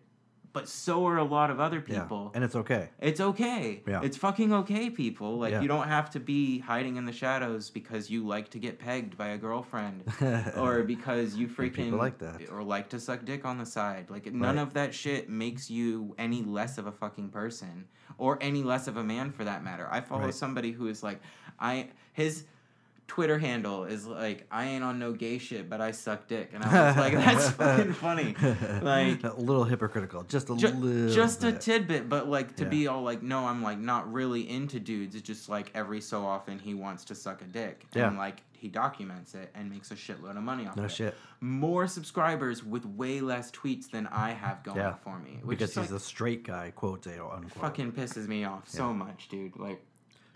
but so are a lot of other Yeah. people. And it's okay. It's okay. Yeah. It's fucking okay, people. Like Yeah. you don't have to be hiding in the shadows because you like to get pegged by a girlfriend or because you freaking people like that. or like to suck dick on the side. Like none Right. of that shit makes you any less of a fucking person or any less of a man for that matter. I follow Right. somebody who is like I his Twitter handle is like I ain't on no gay shit, but I suck dick, and I was like, that's fucking funny. Like a little hypocritical. Just a Ju- little. just a tidbit, but like to Yeah. be all like, no, I'm like not really into dudes. It's just like every so often he wants to suck a dick, and like he documents it and makes a shitload of money off No of it. shit. More subscribers with way less tweets than I have going Yeah. for me, which Because is he's like, a straight guy, quote unquote. fucking pisses me off so much, dude. Like,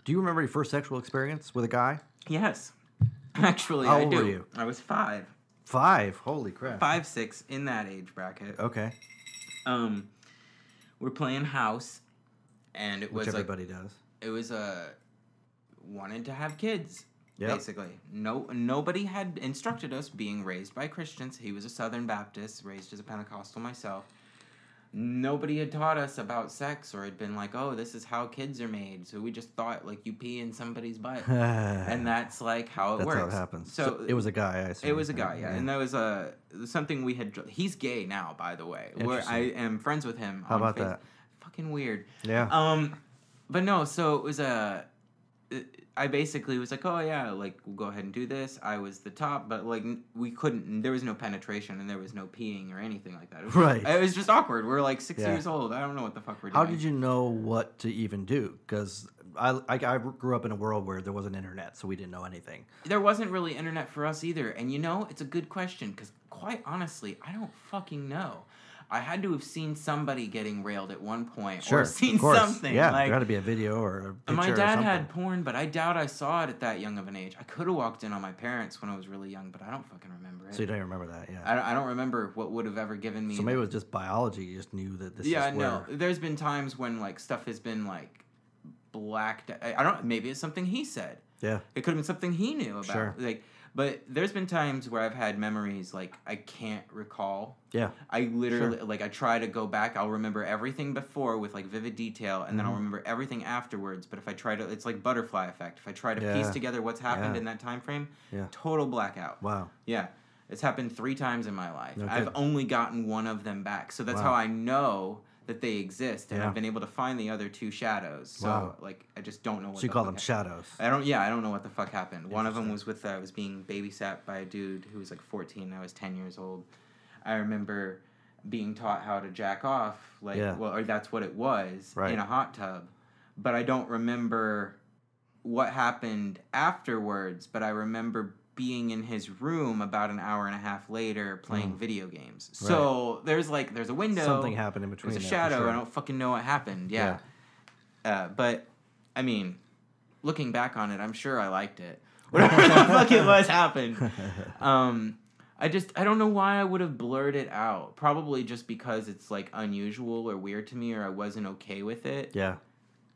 Do you remember your first sexual experience with a guy? yes, actually, How I old do. were you? I was five, Five. Holy crap. five, six in that age bracket. Okay. Um, we're playing house, and it Which was like everybody does. it was uh wanted to have kids Yep. basically no nobody had instructed us being raised by christians he was a southern baptist raised as a pentecostal myself nobody had taught us about sex or had been like oh this is how kids are made so we just thought like you pee in somebody's butt and that's like how it That's works how it happens. so, So, it was a guy, I assume. it was a guy, yeah, and that was a something we had. He's gay now, by the way. Where I am friends with him. How about Face- that? Fucking weird. Yeah. Um, but no, so it was a. I basically was like, oh yeah, like we'll go ahead and do this. I was the top, but like we couldn't. There was no penetration and there was no peeing or anything like that. It was, Right. It was just awkward. We're like six Yeah. years old. I don't know what the fuck we're How doing. How did you know what to even do? Because I, I, I grew up in a world where there wasn't internet, so we didn't know anything. There wasn't really internet for us either. And you know, it's a good question because quite honestly, I don't fucking know. I had to have seen somebody getting railed at one point or seen of something. Yeah, like, there had to be a video or a picture my dad had porn, but I doubt I saw it at that young of an age. I could have walked in on my parents when I was really young, but I don't fucking remember it. So you don't remember that, yeah. I, don't, I don't remember what would have ever given me. So maybe it was just biology. You just knew that this yeah, no. There's been times when like stuff has been like blacked. I, I don't. Maybe it's something he said. Yeah. It could have been something he knew about. Sure. Like, but there's been times where I've had memories like I can't recall. Yeah. I literally like I try to go back. I'll remember everything before with like vivid detail, and then Mm-hmm. I'll remember everything afterwards. But if I try to, it's like butterfly effect. If I try to Yeah. piece together what's happened Yeah. in that time frame, Yeah. total blackout. Wow. Yeah. It's happened three times in my life. No I've only gotten one of them back. So that's Wow. how I know that they exist. And Yeah. I've been able to find the other two shadows. So Wow. like I just don't know what So you the call them hap- shadows. I don't yeah, I don't know what the fuck happened. One of them was with uh, I was being babysat by a dude who was like 14, I was 10 years old. I remember being taught how to jack off like Yeah. well or that's what it was Right. in a hot tub. But I don't remember what happened afterwards, but I remember being in his room about an hour and a half later playing video games. So there's like there's a window. Mm. Something happened in between There's a shadow. sure. I don't fucking know what happened. Yeah. Uh, but I mean, looking back on it, I'm sure I liked it. Whatever the fuck it was happened. Um, I just I don't know why I would have blurred it out. Probably just because it's like unusual or weird to me, or I wasn't okay with it. Yeah.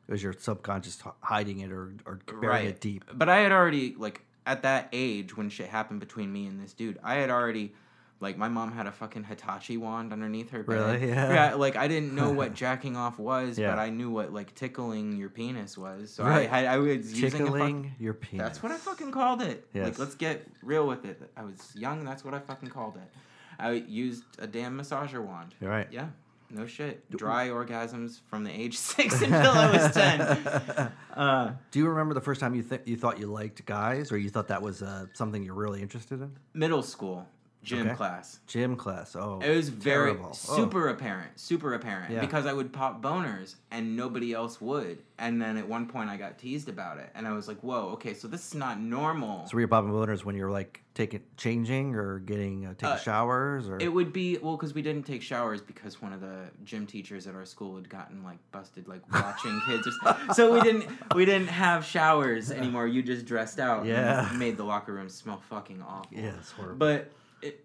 It was your subconscious hiding it or, or burying it deep. But I had already like at that age when shit happened between me and this dude, I had already like my mom had a fucking Hitachi wand underneath her bed. Really? Yeah. Yeah. Like I didn't know what jacking off was, Yeah. but I knew what like tickling your penis was. So Right. I had I was using a fuck, Tickling your penis. That's what I fucking called it. Yes. Like let's get real with it. I was young. That's what I fucking called it. I used a damn massager wand. You're right. Yeah. No shit. Dry orgasms from the age six until I was ten. Uh, Do you remember the first time you th- you thought you liked guys, or you thought that was uh, something you're really interested in? middle school gym Okay. class. Gym class. Oh, It was very terrible. Oh. super apparent, super apparent Yeah. because I would pop boners and nobody else would. And then at one point I got teased about it, and I was like, "Whoa, okay, so this is not normal." So were you popping boners when you were like taking, changing, or getting uh, taking Uh, showers, or It would be well because we didn't take showers because one of the gym teachers at our school had gotten like busted like watching kids. Or so we didn't we didn't have showers anymore. You just dressed out. and Yeah. made the locker room smell fucking awful. yeah, it's horrible. But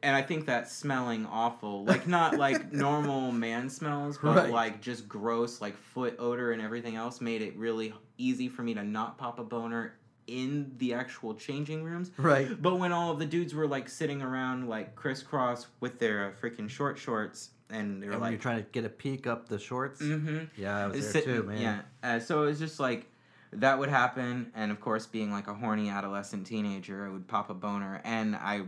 and I think that smelling awful, like not like normal man smells, but Right. like just gross, like foot odor and everything else, made it really easy for me to not pop a boner in the actual changing rooms. right. But when all of the dudes were like sitting around like crisscross with their uh, freaking short shorts, and they were And when like, you're trying to get a peek up the shorts. mm-hmm. Yeah, I was there Sitting- too, man. Yeah. Uh, so it was just like that would happen, and of course, being like a horny adolescent teenager, I would pop a boner, and I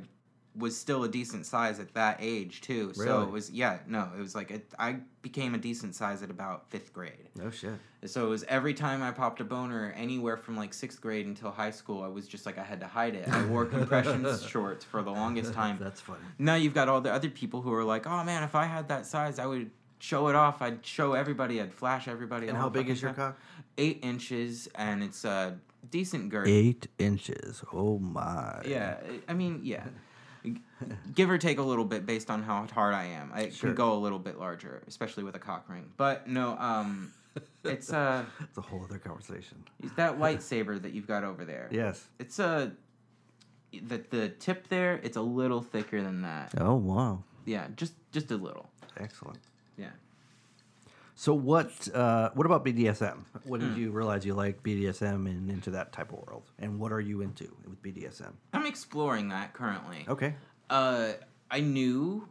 was still a decent size at that age too. So it was yeah, no, it was like it, I became a decent size at about fifth grade. No shit. So it was every time I popped a boner, anywhere from like sixth grade until high school, I was just like I had to hide it. I wore compression shorts for the longest time. That's funny. Now you've got all the other people who are like, oh man, if I had that size, I would show it off. I'd show everybody. I'd flash everybody. And how big is your cock? Eight inches, and it's a decent girth. Eight inches. Oh my. Yeah, I mean, yeah. Give or take a little bit based on how hard I am. I Sure. can go a little bit larger, especially with a cock ring. But no, um, it's uh, It's a whole other conversation. that lightsaber that you've got over there. Yes. It's a the the tip there. It's a little thicker than that. Oh wow. Yeah, just just a little. Excellent. Yeah. So what? Uh, what about BDSM? When Hmm. did you realize you like BDSM and into that type of world? And what are you into with BDSM? I'm exploring that currently. Okay. Uh, I knew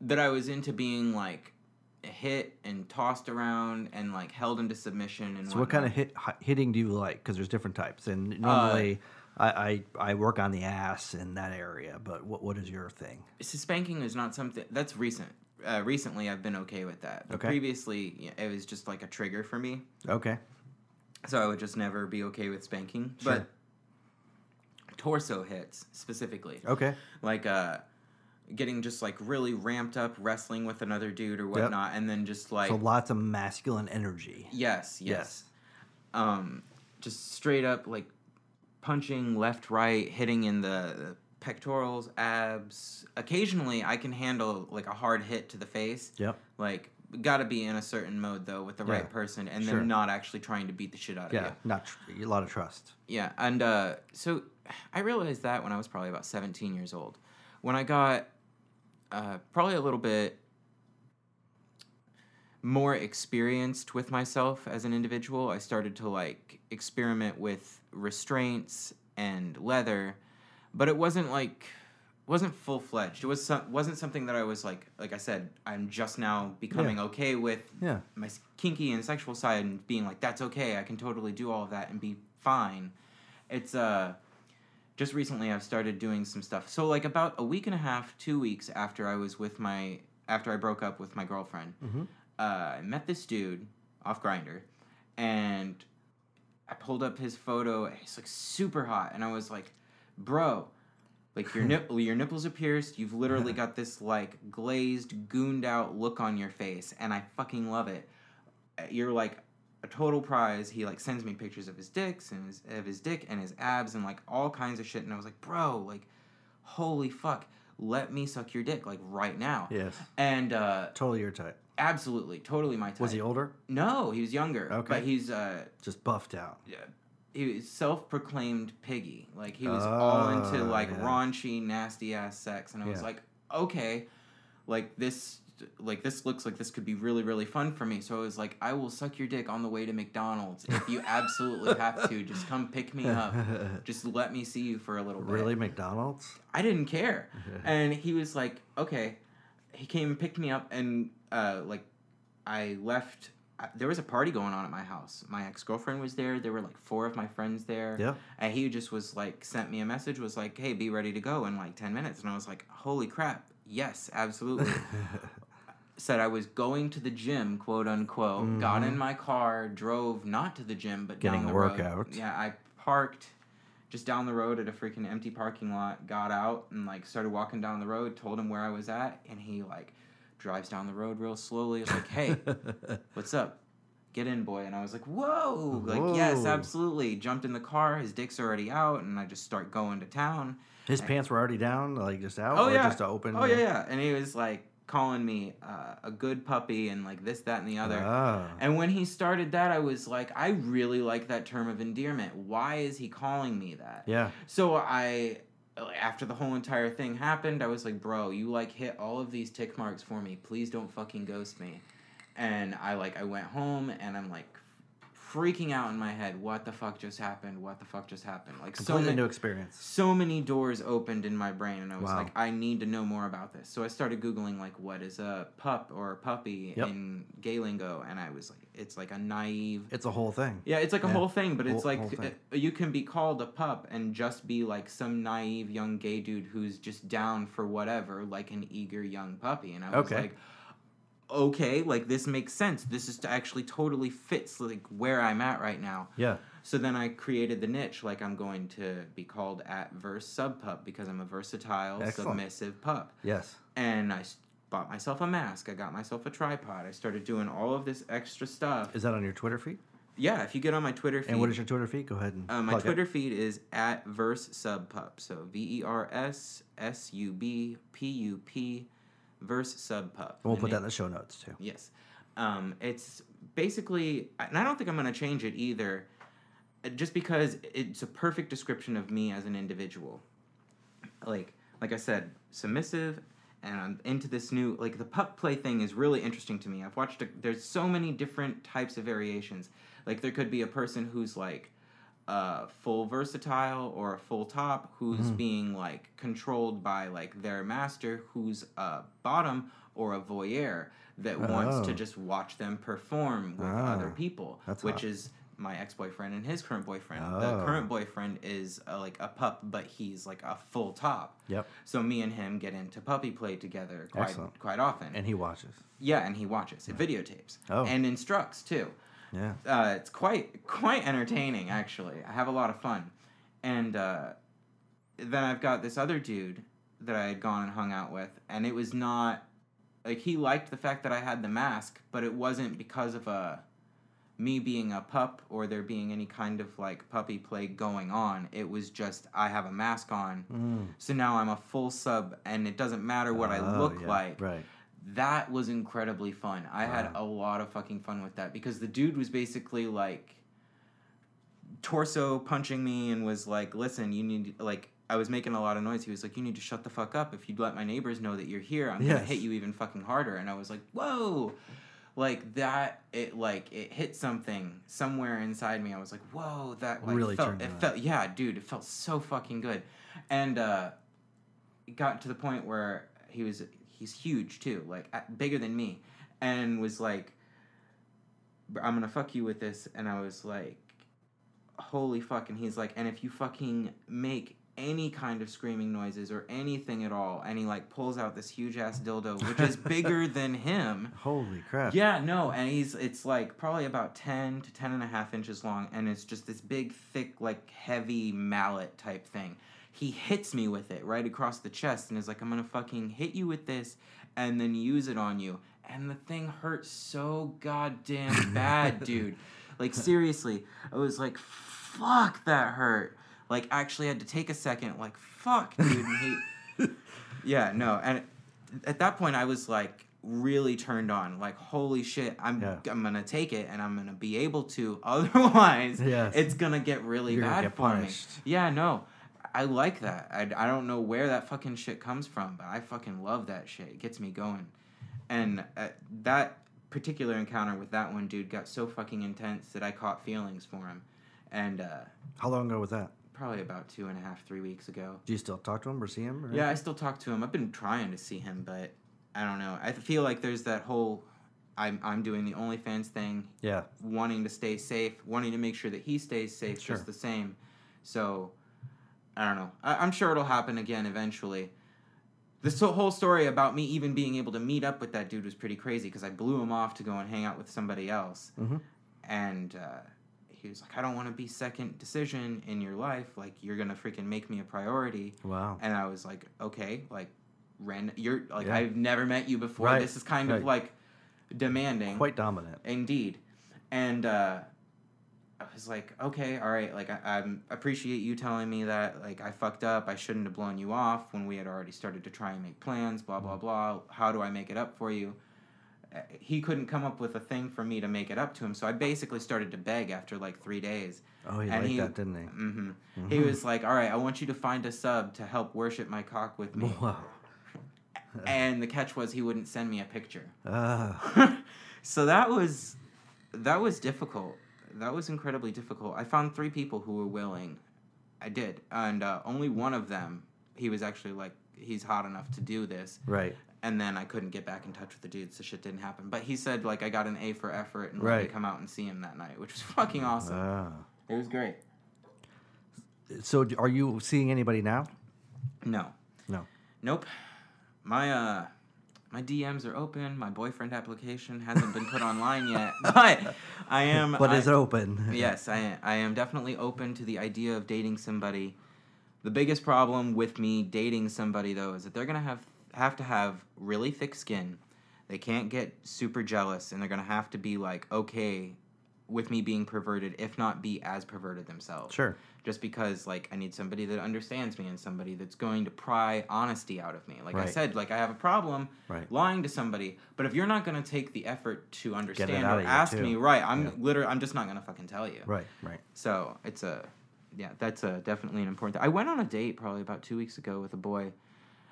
that I was into being like hit and tossed around and like held into submission and So what kind of hit, hi- hitting do you like? Because there's different types, Uh, and normally I, I I work on the ass in that area. But what what is your thing? Spanking is not something that's recent. Uh, recently, I've been okay with that. But Okay. Previously, it was just like a trigger for me, Okay. so I would just never be okay with spanking. Sure. But torso hits specifically, Okay. like uh, getting just like really ramped up, wrestling with another dude or whatnot, and then just like so lots of masculine energy. Yes, yes. Yes. Um, just straight up like punching left, right, hitting in the pectorals, abs. Occasionally, I can handle like a hard hit to the face. Yep. Like, got to be in a certain mode though with the Yeah. right person, and Sure. then not actually trying to beat the shit out of you. Yeah. Not tr- a lot of trust. Yeah, and uh, so I realized that when I was probably about 17 years old. When I got uh, probably a little bit more experienced with myself as an individual, I started to like experiment with restraints and leather, but it wasn't like wasn't full fledged. It was some, wasn't something that I was like like I said. I'm just now becoming Yeah. okay with Yeah. my kinky and sexual side and being like that's okay. I can totally do all of that and be fine. It's uh just recently I've started doing some stuff. So like about a week and a half, two weeks after I was with my after I broke up with my girlfriend, Mhm. uh, I met this dude off Grindr, and I pulled up his photo. He's like super hot, and I was like, bro. Like your nip, your nipples are pierced. You've literally got this like glazed, gooned out look on your face, and I fucking love it. Uh, You're like a total prize. He like sends me pictures of his dicks and his of his dick and his abs and like all kinds of shit. And I was like, bro, like, holy fuck, let me suck your dick like right now. Yes. And uh, Totally your type. absolutely, totally my type. Was he older? No, he was younger. Okay. but he's uh, Just buffed out. yeah, he was self-proclaimed piggy. Like he was all into Ah, like yeah. raunchy, nasty ass sex, and I was Yeah. like, okay, like this, like this looks like this could be really, really fun for me. So I was like, I will suck your dick on the way to McDonald's if you absolutely have to. Just come pick me up. Just let me see you for a little bit. Really, McDonald's? I didn't care. and he was like, okay. He came and picked me up, and uh, like, I left. I- There was a party going on at my house. My ex girlfriend was there. There were like four of my friends there. Yeah. And he just was like, sent me a message, was like, hey, be ready to go in like 10 minutes. And I was like, holy crap. Yes, absolutely. Said I was going to the gym, quote unquote. Got in my car, drove not to the gym, but Mm-hmm. Getting down a the road. workout. Yeah, I parked just down the road at a freaking empty parking lot. Got out and like started walking down the road. Told him where I was at, and he like drives down the road real slowly. It's like, hey, what's up? Get in, boy. And I was like, whoa, like yes, absolutely. Jumped in the car. His dick's already out, and I just start going to town. His pants were already down, like just out, Oh or yeah, just open. Oh yeah, yeah. And he was like calling me uh, a good puppy and like this, that, and the other. Ah. And when he started that, I was like, I really like that term of endearment. Why is he calling me that? Yeah. So I, after the whole entire thing happened, I was like, bro, you like hit all of these tick marks for me. Please don't fucking ghost me. And I like, I went home and I'm like freaking out in my head. What the fuck just happened? What the fuck just happened? Like so many, new experience. so many doors opened in my brain and i was Wow. like i need to know more about this so i started googling like what is a pup or a puppy Yep. in gay lingo and i was like it's like a naive It's a whole thing. yeah it's like a Yeah. whole thing but it's like whole thing. uh, you can be called a pup and just be like some naive young gay dude who's just down for whatever like an eager young puppy and i was Okay. like okay like this makes sense this is to actually totally fits like where i'm at right now Yeah. so then I created the niche, like I'm going to be called at verse sub pup because I'm a versatile, Excellent. submissive pup. Yes. And I bought myself a mask. I got myself a tripod. I started doing all of this extra stuff. Is that on your Twitter feed? Yeah, if you get on my Twitter feed, And what is your Twitter feed? Go ahead and uh, my plug it. Twitter feed is at verse sub pup. So V E R S S U B P U P verse sub pup. We'll put that in the show notes too. Yes. Um, it's basically, and I don't think I'm going to change it either, uh, just because it's a perfect description of me as an individual. Like, like I said, submissive, and I'm into this new, like the pup play thing is really interesting to me. I've watched, a, there's so many different types of variations. Like, there could be a person who's like, uh, full versatile or a full top who's Mm-hmm. being like controlled by like their master who's a bottom or a voyeur that wants to Oh. just watch them perform with Ah, other people that's which hot. is my ex-boyfriend and his current boyfriend Oh. the current boyfriend is uh like a pup but he's like a full top Yep. so me and him get into puppy play together quite Excellent. quite often And he watches. yeah and he watches it videotapes Oh. and instructs too Yeah. uh, it's quite quite entertaining actually. I have a lot of fun, and uh, then I've got this other dude that I had gone and hung out with, and it was not like he liked the fact that I had the mask, but it wasn't because of a me being a pup or there being any kind of like puppy play going on. It was just I have a mask on, Mm. so now I'm a full sub, and it doesn't matter what I Oh, look yeah, like Right. That was incredibly fun. I had a lot of fucking fun with that because the dude was basically like torso punching me and was like, "Listen, you need like." I was making a lot of noise. He was like, "You need to shut the fuck up. If you'd let my neighbors know that you're here, I'm gonna hit you even fucking harder." And I was like, "Whoa!" like that it like it hit something somewhere inside me i was like whoa that like Really felt it felt yeah dude it felt so fucking good and uh it got to the point where he was he's huge too like bigger than me. And was like i'm gonna fuck you with this. And i was like holy fuck and he's like and if you fucking make any kind of screaming noises or anything at all and he like pulls out this huge ass dildo which is bigger than him. Holy crap. yeah no and he's it's like probably about 10 to 10 and a half inches long and it's just this big thick like heavy mallet type thing he hits me with it right across the chest and is like i'm gonna fucking hit you with this and then use it on you and the thing hurt so goddamn bad dude like seriously i was like fuck that hurt like actually had to take a second like fuck dude and he yeah no and at that point i was like really turned on like holy shit i'm Yeah. i'm gonna take it and i'm gonna be able to otherwise Yes. it's gonna get really You're bad get for punished. me yeah no i like that I, I don't know where that fucking shit comes from but i fucking love that shit it gets me going and uh, that particular encounter with that one dude got so fucking intense that i caught feelings for him and uh How long ago was that? probably about two and a half three weeks ago Do you still talk to him or see him? Or yeah, I still talk to him. I've been trying to see him, but I don't know. I feel like there's that whole I'm I'm doing the OnlyFans thing, Yeah. wanting to stay safe, wanting to make sure that he stays safe Sure. just the same. So I don't know. I, I'm sure it'll happen again eventually. This whole- story about me even being able to meet up with that dude was pretty crazy because I blew him off to go and hang out with somebody else, Mhm. and uh, he was like, "I don't want to be second decision in your life. Like you're gonna freaking make me a priority." Wow. and I was like, okay, like, Ren, you're like, Yeah. I've never met you before. Right, This is kind of like demanding, Quite dominant. indeed. And uh, I was like, okay, all right, like, I, I appreciate you telling me that, like, I fucked up. I shouldn't have blown you off when we had already started to try and make plans. Blah blah blah. How do I make it up for you? Uh, He couldn't come up with a thing for me to make it up to him, so I basically started to beg after like three days. Oh, he And liked he- that, didn't he? Mm-hmm. He was like, "All right, I want you to find a sub to help worship my cock with me." Wow. and the catch was he wouldn't send me a picture. Ah. so that was that was difficult. That was incredibly difficult. I found three people who were willing. I did, and uh, only one of them he was actually like he's hot enough to do this. right. And then I couldn't get back in touch with the dude, so shit didn't happen. But he said like I got an A for effort and let me come out and see him that night, which was fucking awesome. Ah. it was great. So, are you seeing anybody now? No, No. Nope. My uh my DMs are open. My boyfriend application hasn't been put online yet, but I am. But I, it's open. Yes, I I am definitely open to the idea of dating somebody. The biggest problem with me dating somebody though is that they're gonna have have to have really thick skin. They can't get super jealous, and they're gonna have to be like okay with me being perverted, if not be as perverted themselves Sure. Just because like I need somebody that understands me and somebody that's going to pry honesty out of me. Like I said, like I have a problem Right. lying to somebody, but if you're not going to take the effort to understand or ask too. me, right, I'm Yeah. literally I'm just not going to fucking tell you. Right. Right. So, it's a yeah, that's a definitely an important I went on a date probably about 2 weeks ago with a boy.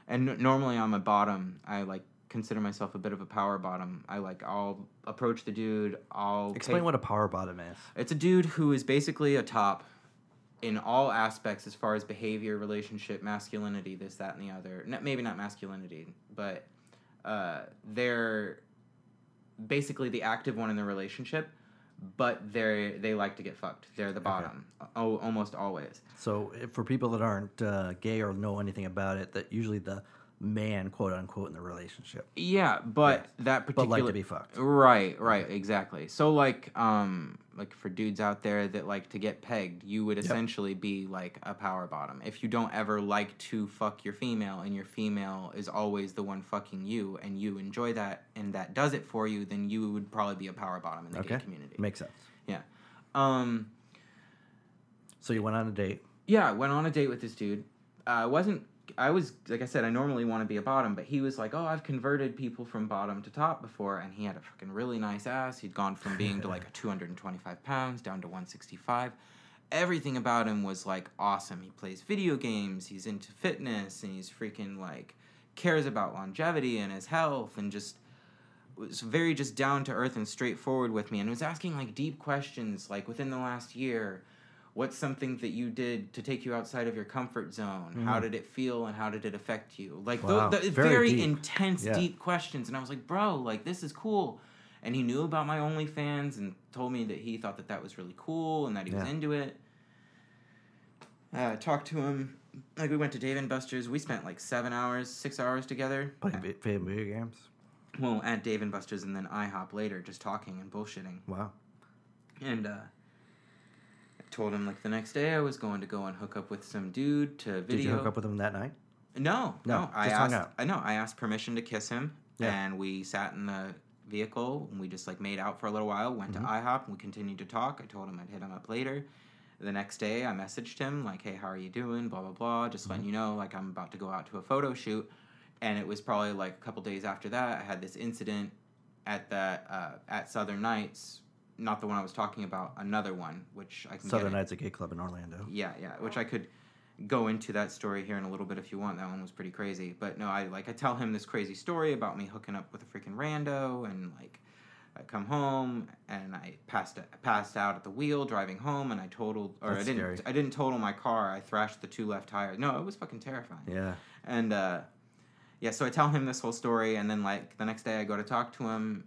And n- normally I'm a bottom. I like consider myself a bit of a power bottom. I like I'll approach the dude, I'll Explain take- what a power bottom is. it's a dude who is basically a top in all aspects as far as behavior, relationship, masculinity, this, that, and the other. N- maybe not masculinity, but uh, they're basically the active one in the relationship, but they they like to get fucked. They're the bottom, oh, almost always. So, if, for people that aren't uh, gay or know anything about it, that usually the man, quote unquote, in the relationship, Yeah, but that but particular like to be fucked. Right, right, exactly. So like um like for dudes out there that like to get pegged, you would essentially be like a power bottom. If you don't ever like to fuck your female and your female is always the one fucking you and you enjoy that and that does it for you, then you would probably be a power bottom in the Okay. gay community. Makes sense. yeah. Um So you went on a date. yeah, went on a date with this dude. Uh, I wasn't. I was like I said, I normally want to be a bottom, but he was like, "Oh, I've converted people from bottom to top before," and he had a fucking really nice ass. He'd gone from being to like a two hundred and twenty five pounds down to one sixty five. Everything about him was like awesome. He plays video games. He's into fitness, and he's freaking like cares about longevity and his health, and just was very just down to earth and straightforward with me and was asking like deep questions like within the last year what's something that you did to take you outside of your comfort zone how did it feel and how did it affect you like. Wow. the, the Very very, deep. intense Yeah. deep questions and i was like bro like this is cool and he knew about my onlyfans and told me that he thought that that was really cool and that he was into it uh, talked to him like we went to dave and buster's we spent like seven hours six hours together Playing vi- video games. well at dave and buster's and then ihop later just talking and bullshitting Wow. and uh, told him like the next day I was going to go and hook up with some dude to video. Did you hook up with him that night? No, No, no. I asked. out. I know. I asked permission to kiss him, Yeah. and we sat in the vehicle and we just like made out for a little while. Went Mm-hmm. to IHOP and we continued to talk. I told him I'd hit him up later. The next day I messaged him like, "Hey, how are you doing? Blah blah blah. Just Mm-hmm. letting you know like I'm about to go out to a photo shoot." And it was probably like a couple days after that I had this incident at that uh, at Southern Nights. Not the one I was talking about, another one, which I can Southern Nights, a gay club in Orlando. yeah, yeah, which I could go into that story here in a little bit if you want. That one was pretty crazy. But no, I like I tell him this crazy story about me hooking up with a freaking rando and like I come home and I passed passed out at the wheel driving home and I totaled or That's I didn't scary. I didn't total my car. I thrashed the two left tires. No, it was fucking terrifying. Yeah. And uh, yeah, so I tell him this whole story, and then like the next day I go to talk to him.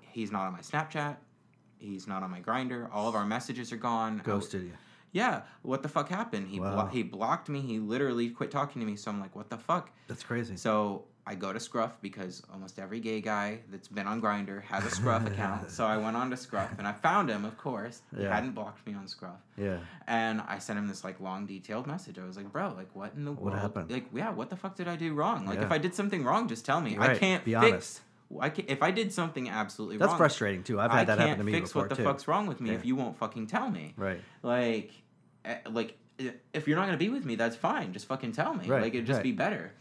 He's not on my Snapchat. He's not on my Grindr. All of our messages are gone. Ghosted you. yeah, what the fuck happened? He blo- he blocked me. He literally quit talking to me. So I'm like, what the fuck? That's crazy. So I go to Scruff because almost every gay guy that's been on Grindr has a Scruff account. So I went on to Scruff and I found him. Of course, he Yeah. hadn't blocked me on Scruff. yeah. And I sent him this like long, detailed message. I was like, "Bro, like, what in the What world? happened? Like, yeah, what the fuck did I do wrong? Like, Yeah. if I did something wrong, just tell me. I can't be fix. honest. I can, if I did something absolutely wrong. That's wrong, frustrating too. I've I had that happen to me fix before what the too. fuck's wrong with me Yeah. if you won't fucking tell me. Right. Like, eh, like if you're not gonna be with me, that's fine. Just fucking tell me. Right, Like it'd just right. be better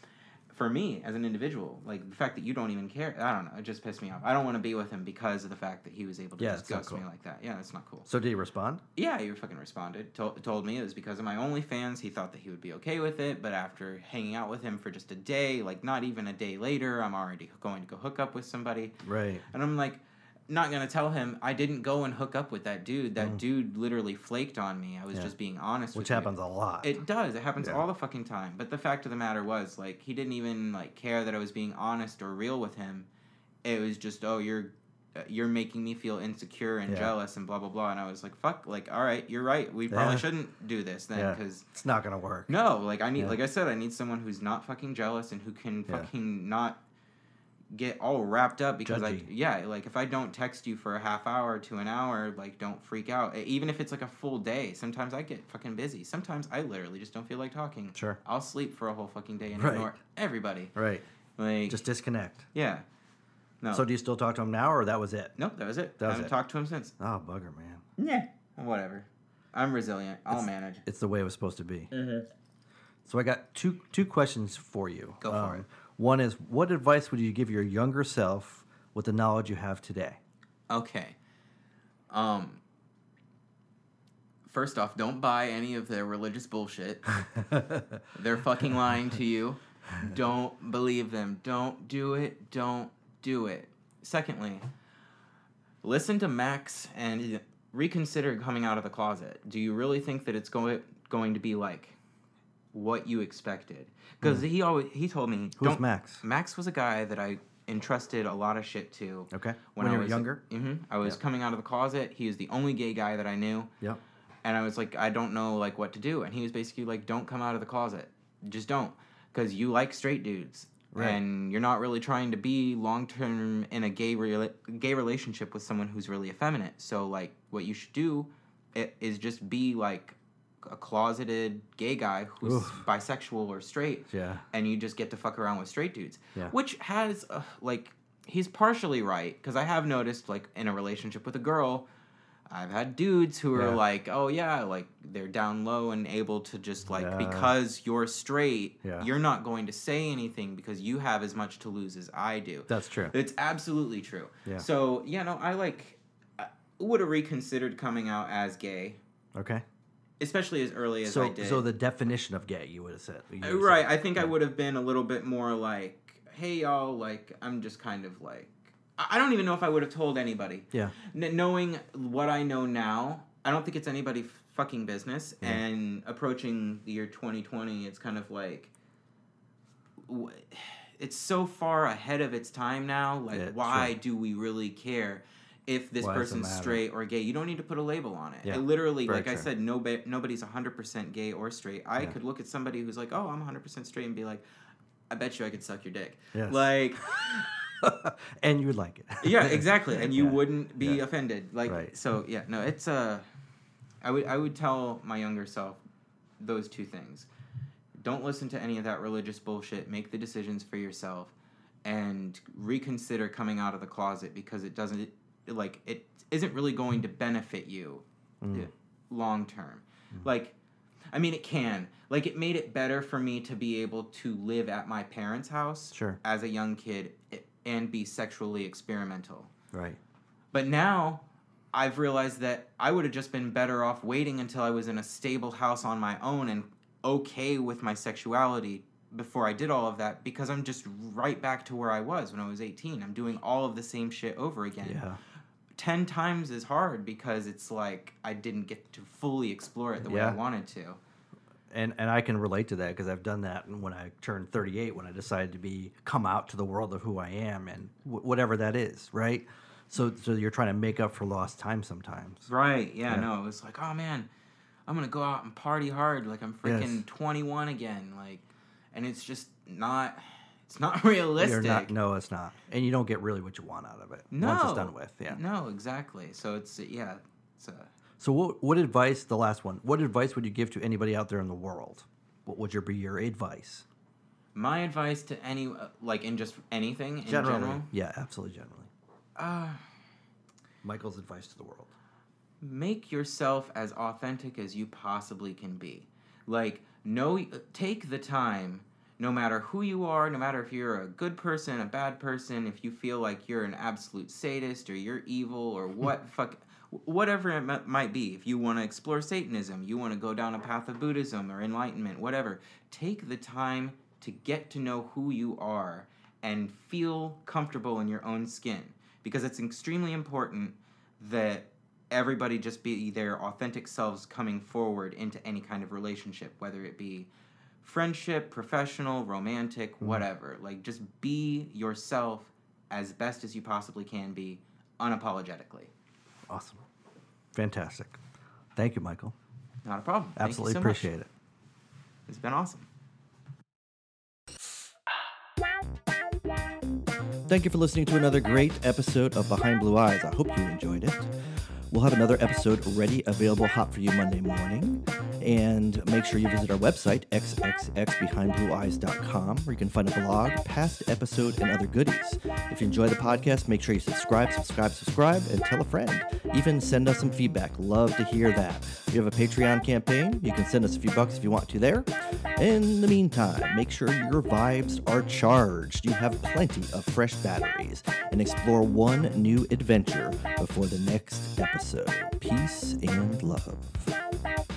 for me as an individual. Like the fact that you don't even care. I don't know. It just pissed me off. I don't want to be with him because of the fact that he was able to Yeah, just not me like that. Yeah, that's not cool. So did he respond? Yeah, he fucking responded. Told, told me it was because of my OnlyFans. He thought that he would be okay with it, but after hanging out with him for just a day, like not even a day later, I'm already going to go hook up with somebody. Right. And I'm like, not gonna tell him I didn't go and hook up with that dude. That dude literally flaked on me. I was Mm. Yeah. just being honest. Which happens a lot. It does. It happens Yeah. all the fucking time. But the fact of the matter was, like, he didn't even like care that I was being honest or real with him. It was just, oh, you're. uh, You're making me feel insecure and Yeah. jealous and blah blah blah, and I was like, "Fuck!" Like, all right, you're right. We probably Yeah. shouldn't do this then, yeah. because it's not gonna work. no, like I need, Yeah. like I said, I need someone who's not fucking jealous and who can Yeah. fucking not get all wrapped up because I, Judgy. yeah, like if I don't text you for a half hour to an hour, like don't freak out. Even if it's like a full day, sometimes I get fucking busy. Sometimes I literally just don't feel like talking. Sure. I'll sleep for a whole fucking day and Right. ignore everybody. Right. Like, Just disconnect. yeah, no, So do you still talk to him now, or that was it? nope, that was it. That was haven't it. talked to him since. Oh, bugger, man. Yeah, whatever. I'm resilient. I'll manage. It's the way it was supposed to be. Mm-hmm. So I got two two questions for you. Go for it. One is, what advice would you give your younger self with the knowledge you have today? Okay. Um. First off, don't buy any of their religious bullshit. They're fucking lying to you. Don't believe them. Don't do it. Don't do it. Secondly, listen to Max and reconsider coming out of the closet. Do you really think that it's going going to be like what you expected? Because he always he told me. Who's don't- Max? Max was a guy that I entrusted a lot of shit to. Okay. When, When I you were was younger? hmm I was Yeah. coming out of the closet. He was the only gay guy that I knew, Yep. and I was like, I don't know like what to do. And he was basically like, Don't come out of the closet. Just don't, because you like straight dudes, Right. and you're not really trying to be long term in a gay rela- gay relationship with someone who's really effeminate. So like, what you should do is just be like a closeted gay guy who's Oof. bisexual or straight Yeah. and you just get to fuck around with straight dudes. Yeah. Which has uh, like he's partially right because I have noticed like in a relationship with a girl, I've had dudes who are Yeah. like, oh yeah, like they're down low and able to just like Yeah. because you're straight, Yeah. you're not going to say anything because you have as much to lose as I do. That's true. It's absolutely true. Yeah. So yeah, no, I like would have reconsidered coming out as gay, Okay. Especially as early as So, I did. so the definition of gay, you would have said. Uh, would've right said. i think i would have been a little bit more like hey y'all like i'm just kind of like I don't even know if I would have told anybody. Yeah. N- knowing what I know now, I don't think it's anybody fucking business. And approaching the year 2020, it's kind of like it's so far ahead of its time now. Like, Yeah, why sure. do we really care if this Why person's straight or gay? You don't need to put a label on it. Yeah, It literally, very like I said, no, nobody's 100% gay or straight. I Yeah. could look at somebody who's like, oh, I'm 100% straight and be like, I bet you I could suck your dick. Yes. Like, and you would like it. yeah, exactly, and you Yeah. wouldn't be Yeah. offended. Like, Right. so yeah, no, it's Uh, I would I would tell my younger self those two things. Don't listen to any of that religious bullshit. Make the decisions for yourself, and reconsider coming out of the closet because it doesn't like it isn't really going to benefit you Mm. long term. Like, I mean, it can. Like, it made it better for me to be able to live at my parents' house Sure. as a young kid and be sexually experimental. Right. But now I've realized that I would have just been better off waiting until I was in a stable house on my own and okay with my sexuality before I did all of that because I'm just right back to where I was when I was 18. I'm doing all of the same shit over again. Yeah. 10 times as hard because it's like I didn't get to fully explore it the way I wanted to. and and I can relate to that because I've done that when I turned 38 when I decided to be come out to the world of who I am and w- whatever that is, right? So so you're trying to make up for lost time sometimes. Right. Yeah, Yeah. no, it was like, oh man, I'm going to go out and party hard like I'm freaking Yes. 21 again like and it's just not it's not realistic. You're not. No, it's not, and you don't get really what you want out of it No. once it's done with. Yeah. No, exactly. So it's yeah, it's uh, So what what advice? The last one. What advice would you give to anybody out there in the world? What would your be your advice? my advice to any uh, like in just anything in Generally, general. yeah, absolutely. Generally, Uh, Michael's advice to the world. make yourself as authentic as you possibly can be. Like, no, take the time, no matter who you are, no matter if you're a good person, a bad person, if you feel like you're an absolute sadist or you're evil or hmm. what fuck, whatever it mi- might be. If you want to explore Satanism, you want to go down a path of Buddhism or enlightenment, whatever. Take the time to get to know who you are and feel comfortable in your own skin because it's extremely important that everybody just be their authentic selves coming forward into any kind of relationship, whether it be friendship, professional, romantic, hmm. whatever. Like, just be yourself as best as you possibly can be, unapologetically. Awesome, fantastic. Thank you, Michael. Not a problem. Absolutely so much. appreciate it. It's been awesome. Thank you for listening to another great episode of Behind Blue Eyes. I hope you enjoyed it. We'll have another episode ready, available hot for you Monday morning. And make sure you visit our website, xxxbehindblueeyes.com, where you can find a blog, past episode, and other goodies. If you enjoy the podcast, make sure you subscribe, subscribe, subscribe, and tell a friend. Even send us some feedback. Love to hear that. We have a Patreon campaign. You can send us a few bucks if you want to there. In the meantime, make sure your vibes are charged. You have plenty of fresh batteries and explore one new adventure before the next episode. Peace and love.